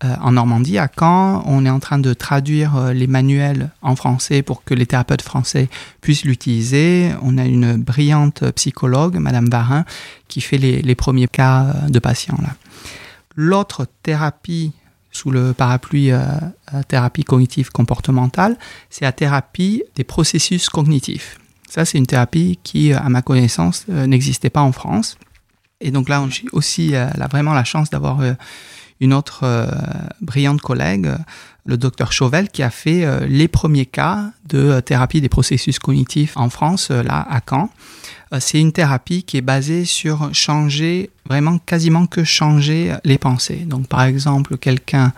en Normandie, à Caen. On est en train de traduire les manuels en français pour que les thérapeutes français puissent l'utiliser. On a une brillante psychologue, Madame Varin, qui fait les, les premiers cas de patients. L'autre thérapie sous le parapluie euh, euh, thérapie cognitive comportementale, c'est la thérapie des processus cognitifs. Ça, c'est une thérapie qui, euh, à ma connaissance, n'existait pas en France. Et donc là, j'ai aussi vraiment la chance d'avoir une autre brillante collègue, le docteur Chauvel, qui a fait les premiers cas de thérapie des processus cognitifs en France, là, à Caen. Euh, c'est une thérapie qui est basée sur changer, vraiment quasiment que changer les pensées. Donc par exemple, quelqu'un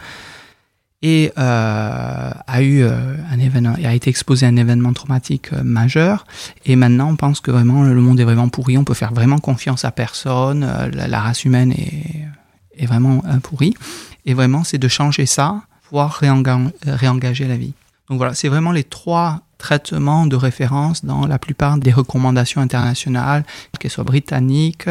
et euh, a eu euh, un événement, a été exposé à un événement traumatique majeur, et maintenant on pense que vraiment le monde est vraiment pourri, on peut faire vraiment confiance à personne, la, race humaine est, est vraiment pourrie, et vraiment c'est de changer ça, voire réengager la vie. Donc voilà, c'est vraiment les trois traitement de référence dans la plupart des recommandations internationales, qu'elles soient britanniques,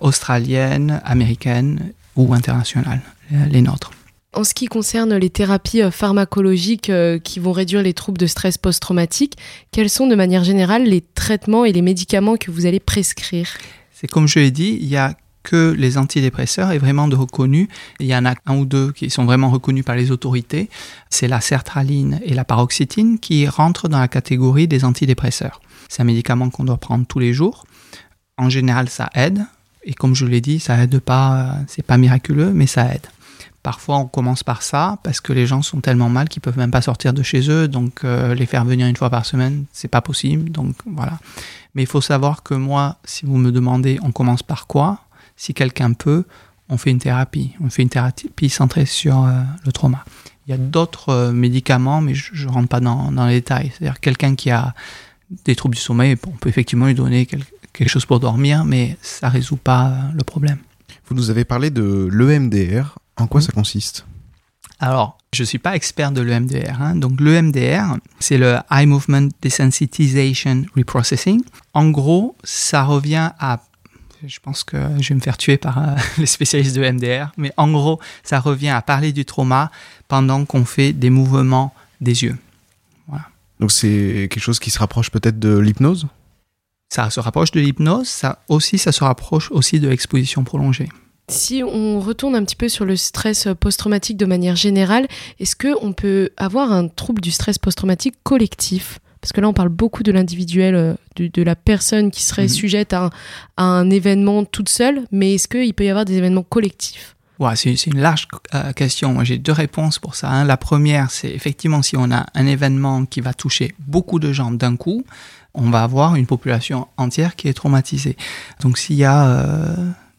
australiennes, américaines ou internationales, les nôtres. En ce qui concerne les thérapies euh, pharmacologiques euh, qui vont réduire les troubles de stress post-traumatique, quels sont de manière générale les traitements et les médicaments que vous allez prescrire? C'est comme je l'ai dit, il y a que les antidépresseurs est vraiment de reconnus. Il y en a un ou deux qui sont vraiment reconnus par les autorités. C'est la sertraline et la paroxétine qui rentrent dans la catégorie des antidépresseurs. C'est un médicament qu'on doit prendre tous les jours. En général, ça aide. Et comme je l'ai dit, ça aide pas, c'est pas miraculeux, mais ça aide. Parfois, on commence par ça parce que les gens sont tellement mal qu'ils peuvent même pas sortir de chez eux. Donc, euh, les faire venir une fois par semaine, c'est pas possible. Donc, voilà. Mais il faut savoir que moi, si vous me demandez, on commence par quoi? Si quelqu'un peut, on fait une thérapie. On fait une thérapie centrée sur euh, le trauma. Il y a d'autres euh, médicaments, mais je ne rentre pas dans, les détails. C'est-à-dire quelqu'un qui a des troubles du sommeil, on peut effectivement lui donner quelque chose pour dormir, mais ça ne résout pas euh, le problème. Vous nous avez parlé de l'EMDR. En quoi ça consiste? Alors, je ne suis pas expert de l'EMDR. Hein. Donc, l'EMDR, c'est le Eye Movement Desensitization Reprocessing. En gros, ça revient à je pense que je vais me faire tuer par euh, les spécialistes de MDR, mais en gros, ça revient à parler du trauma pendant qu'on fait des mouvements des yeux. Voilà. Donc c'est quelque chose qui se rapproche peut-être de l'hypnose? Ça se rapproche de l'hypnose, ça aussi, ça se rapproche aussi de l'exposition prolongée. Si on retourne un petit peu sur le stress post-traumatique de manière générale, est-ce qu'on peut avoir un trouble du stress post-traumatique collectif? Parce que là, on parle beaucoup de l'individuel, euh, de, de, la personne qui serait Mhm. sujette à un, à un événement toute seule, mais est-ce qu'il peut y avoir des événements collectifs Ouais, c'est c'est une large euh, question. Moi, j'ai deux réponses pour ça. hein. La première, c'est effectivement si on a un événement qui va toucher beaucoup de gens d'un coup, on va avoir une population entière qui est traumatisée. Donc, s'il y a euh,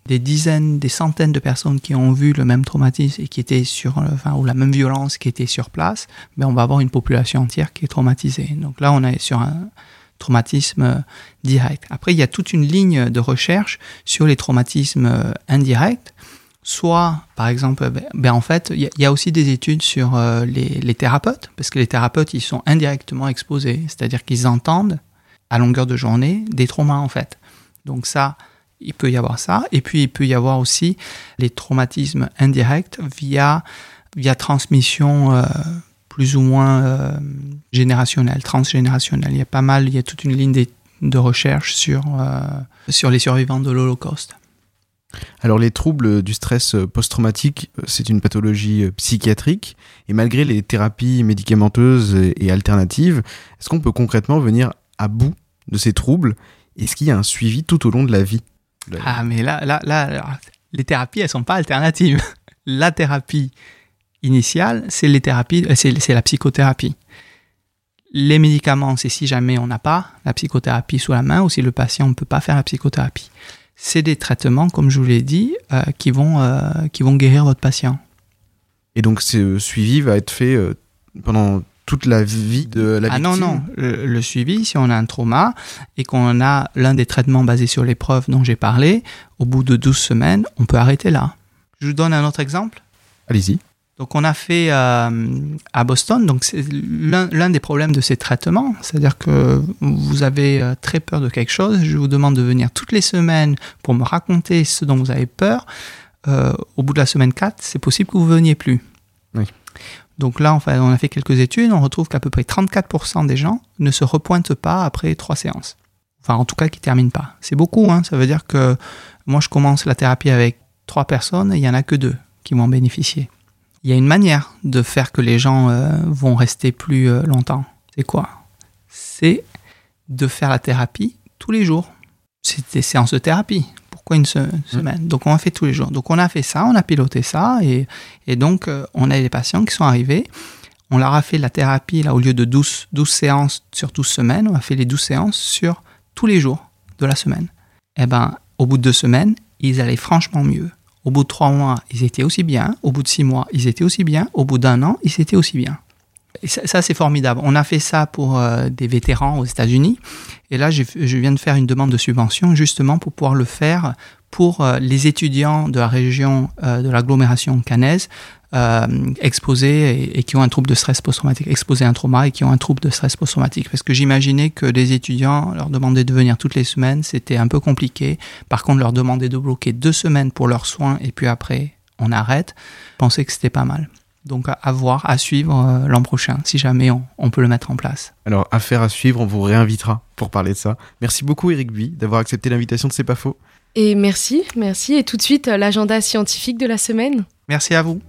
des dizaines, des centaines de personnes qui ont vu le même traumatisme et qui étaient sur, euh, enfin, ou la même violence qui était sur place, ben, on va avoir une population entière qui est traumatisée. Donc là, on est sur un traumatisme euh, direct. Après, il y a toute une ligne de recherche sur les traumatismes euh, indirects. Soit, par exemple, ben, ben, en fait, il y, a- aussi des études sur les, les thérapeutes, parce que les thérapeutes, ils sont indirectement exposés, c'est-à-dire qu'ils entendent à longueur de journée des traumas, en fait. Donc ça, il peut y avoir ça. Et puis, il peut y avoir aussi les traumatismes indirects via, via transmission euh, plus ou moins euh, générationnelle, transgénérationnelle. Il y a pas mal, il y a toute une ligne de, recherche sur, euh, sur les survivants de l'Holocauste. Alors les troubles du stress post-traumatique, c'est une pathologie psychiatrique et malgré les thérapies médicamenteuses et alternatives, est-ce qu'on peut concrètement venir à bout de ces troubles? Est-ce qu'il y a un suivi tout au long de la vie? Le- Ah, mais là, là, là, les thérapies, elles sont pas alternatives. La thérapie initiale, c'est les thérapies, euh, c'est c'est la psychothérapie. Les médicaments, c'est si jamais on n'a pas la psychothérapie sous la main ou si le patient ne peut pas faire la psychothérapie. C'est des traitements, comme je vous l'ai dit, euh, qui, vont, euh, qui vont guérir votre patient. Et donc ce suivi va être fait euh, pendant toute la vie de la ah victime non, non. Le, le suivi, si on a un trauma et qu'on a l'un des traitements basés sur les preuves dont j'ai parlé, au bout de 12 semaines, on peut arrêter là. Je vous donne un autre exemple. Allez-y. Donc on a fait euh, à Boston, donc c'est l'un l'un des problèmes de ces traitements, c'est-à-dire que vous avez euh, très peur de quelque chose, je vous demande de venir toutes les semaines pour me raconter ce dont vous avez peur. Euh, au bout de la semaine 4, c'est possible que vous ne veniez plus. Oui. Donc là, enfin, on a fait quelques études, on retrouve qu'à peu près 34% des gens ne se repointent pas après trois séances. Enfin, en tout cas, qui ne terminent pas. C'est beaucoup, hein, ça veut dire que moi, je commence la thérapie avec trois personnes et il n'y en a que deux qui vont en bénéficier. Il y a une manière de faire que les gens euh, vont rester plus euh, longtemps. C'est quoi? C'est de faire la thérapie tous les jours. C'est des séances de thérapie. Pourquoi une se- semaine? Donc on a fait tous les jours. Donc on a fait ça, on a piloté ça, et, et donc euh, on a des patients qui sont arrivés. On leur a fait la thérapie, là, au lieu de 12, 12 séances sur 12 semaines, on a fait les 12 séances sur tous les jours de la semaine. Eh ben, au bout de deux semaines, ils allaient franchement mieux. Au bout de trois mois, ils étaient aussi bien. Au bout de six mois, ils étaient aussi bien. Au bout d'un an, ils étaient aussi bien. Ça, c'est formidable. On a fait ça pour euh, des vétérans aux États-Unis. Et là, je viens de faire une demande de subvention justement pour pouvoir le faire pour euh, les étudiants de la région euh, de l'agglomération cannaise euh, exposés et, qui ont un trouble de stress post-traumatique, exposés à un trauma et qui ont un trouble de stress post-traumatique. Parce que j'imaginais que les étudiants leur demandaient de venir toutes les semaines, c'était un peu compliqué. Par contre, leur demander de bloquer deux semaines pour leurs soins et puis après, on arrête. Je pensais que c'était pas mal. Donc à, voir, à suivre euh, l'an prochain, si jamais on, on peut le mettre en place. Alors, affaire à suivre, on vous réinvitera pour parler de ça. Merci beaucoup Eric Buy d'avoir accepté l'invitation de C'est pas faux. Et merci, merci. Et tout de suite, euh, l'agenda scientifique de la semaine. Merci à vous.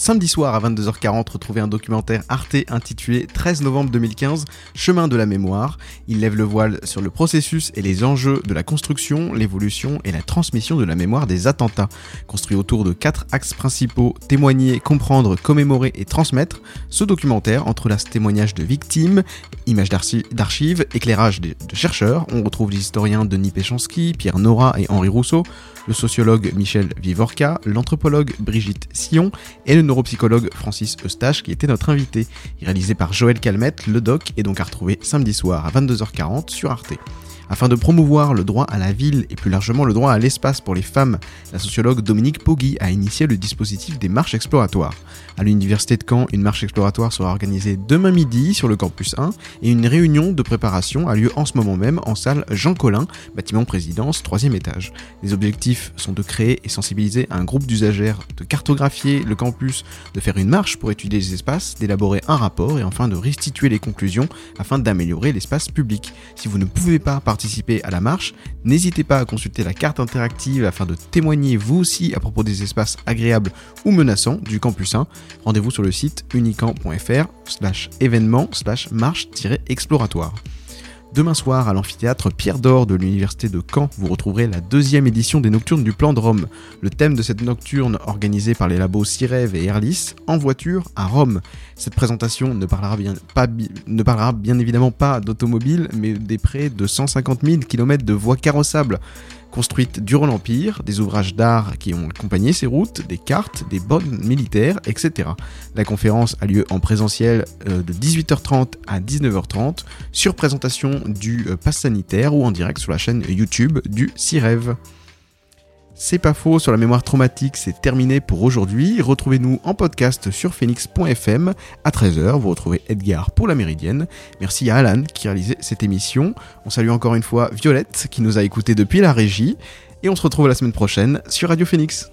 Samedi soir à 22h40, retrouvez un documentaire Arte intitulé 13 novembre 2015, Chemin de la mémoire. Il lève le voile sur le processus et les enjeux de la construction, l'évolution et la transmission de la mémoire des attentats. Construit autour de quatre axes principaux, témoigner, comprendre, commémorer et transmettre, ce documentaire entrelace témoignages de victimes, images d'archi- d'archives, éclairage de, chercheurs. On retrouve les historiens Denis Péchanski, Pierre Nora et Henri Rousseau, le sociologue Michel Vivorca, l'anthropologue Brigitte Sillon et le neuropsychologue Francis Eustache qui était notre invité. Réalisé par Joël Calmette, le doc est donc à retrouver samedi soir à 22h40 sur Arte. Afin de promouvoir le droit à la ville et plus largement le droit à l'espace pour les femmes, la sociologue Dominique Poggi a initié le dispositif des marches exploratoires. À l'université de Caen, une marche exploratoire sera organisée demain midi sur le campus 1 et une réunion de préparation a lieu en ce moment même en salle Jean Collin, bâtiment présidence, troisième étage. Les objectifs sont de créer et sensibiliser un groupe d'usagères, de cartographier le campus, de faire une marche pour étudier les espaces, d'élaborer un rapport et enfin de restituer les conclusions afin d'améliorer l'espace public. Si vous ne pouvez pas participer à la marche, n'hésitez pas à consulter la carte interactive afin de témoigner vous aussi à propos des espaces agréables ou menaçants du campus 1. Rendez-vous sur le site unicamp.fr slash événement slash marche-exploratoire. Demain soir, à l'amphithéâtre Pierre d'Or de l'Université de Caen, vous retrouverez la deuxième édition des Nocturnes du Plan de Rome. Le thème de cette nocturne, organisée par les labos Cirev et Erlis, en voiture à Rome. Cette présentation ne parlera bien, ne parlera bien évidemment pas d'automobile, mais des près de 150 000 km de voies carrossables construites durant l'Empire, des ouvrages d'art qui ont accompagné ces routes, des cartes, des bonnes militaires, etc. La conférence a lieu en présentiel euh, de 18h30 à 19h30 sur présentation du euh, pass sanitaire ou en direct sur la chaîne YouTube du CIREV. C'est pas faux sur la mémoire traumatique, c'est terminé pour aujourd'hui. Retrouvez-nous en podcast sur phoenix.fm à 13h. Vous retrouvez Edgar pour la Méridienne. Merci à Alan qui a réalisé cette émission. On salue encore une fois Violette qui nous a écoutés depuis la régie. Et on se retrouve la semaine prochaine sur Radio Phoenix.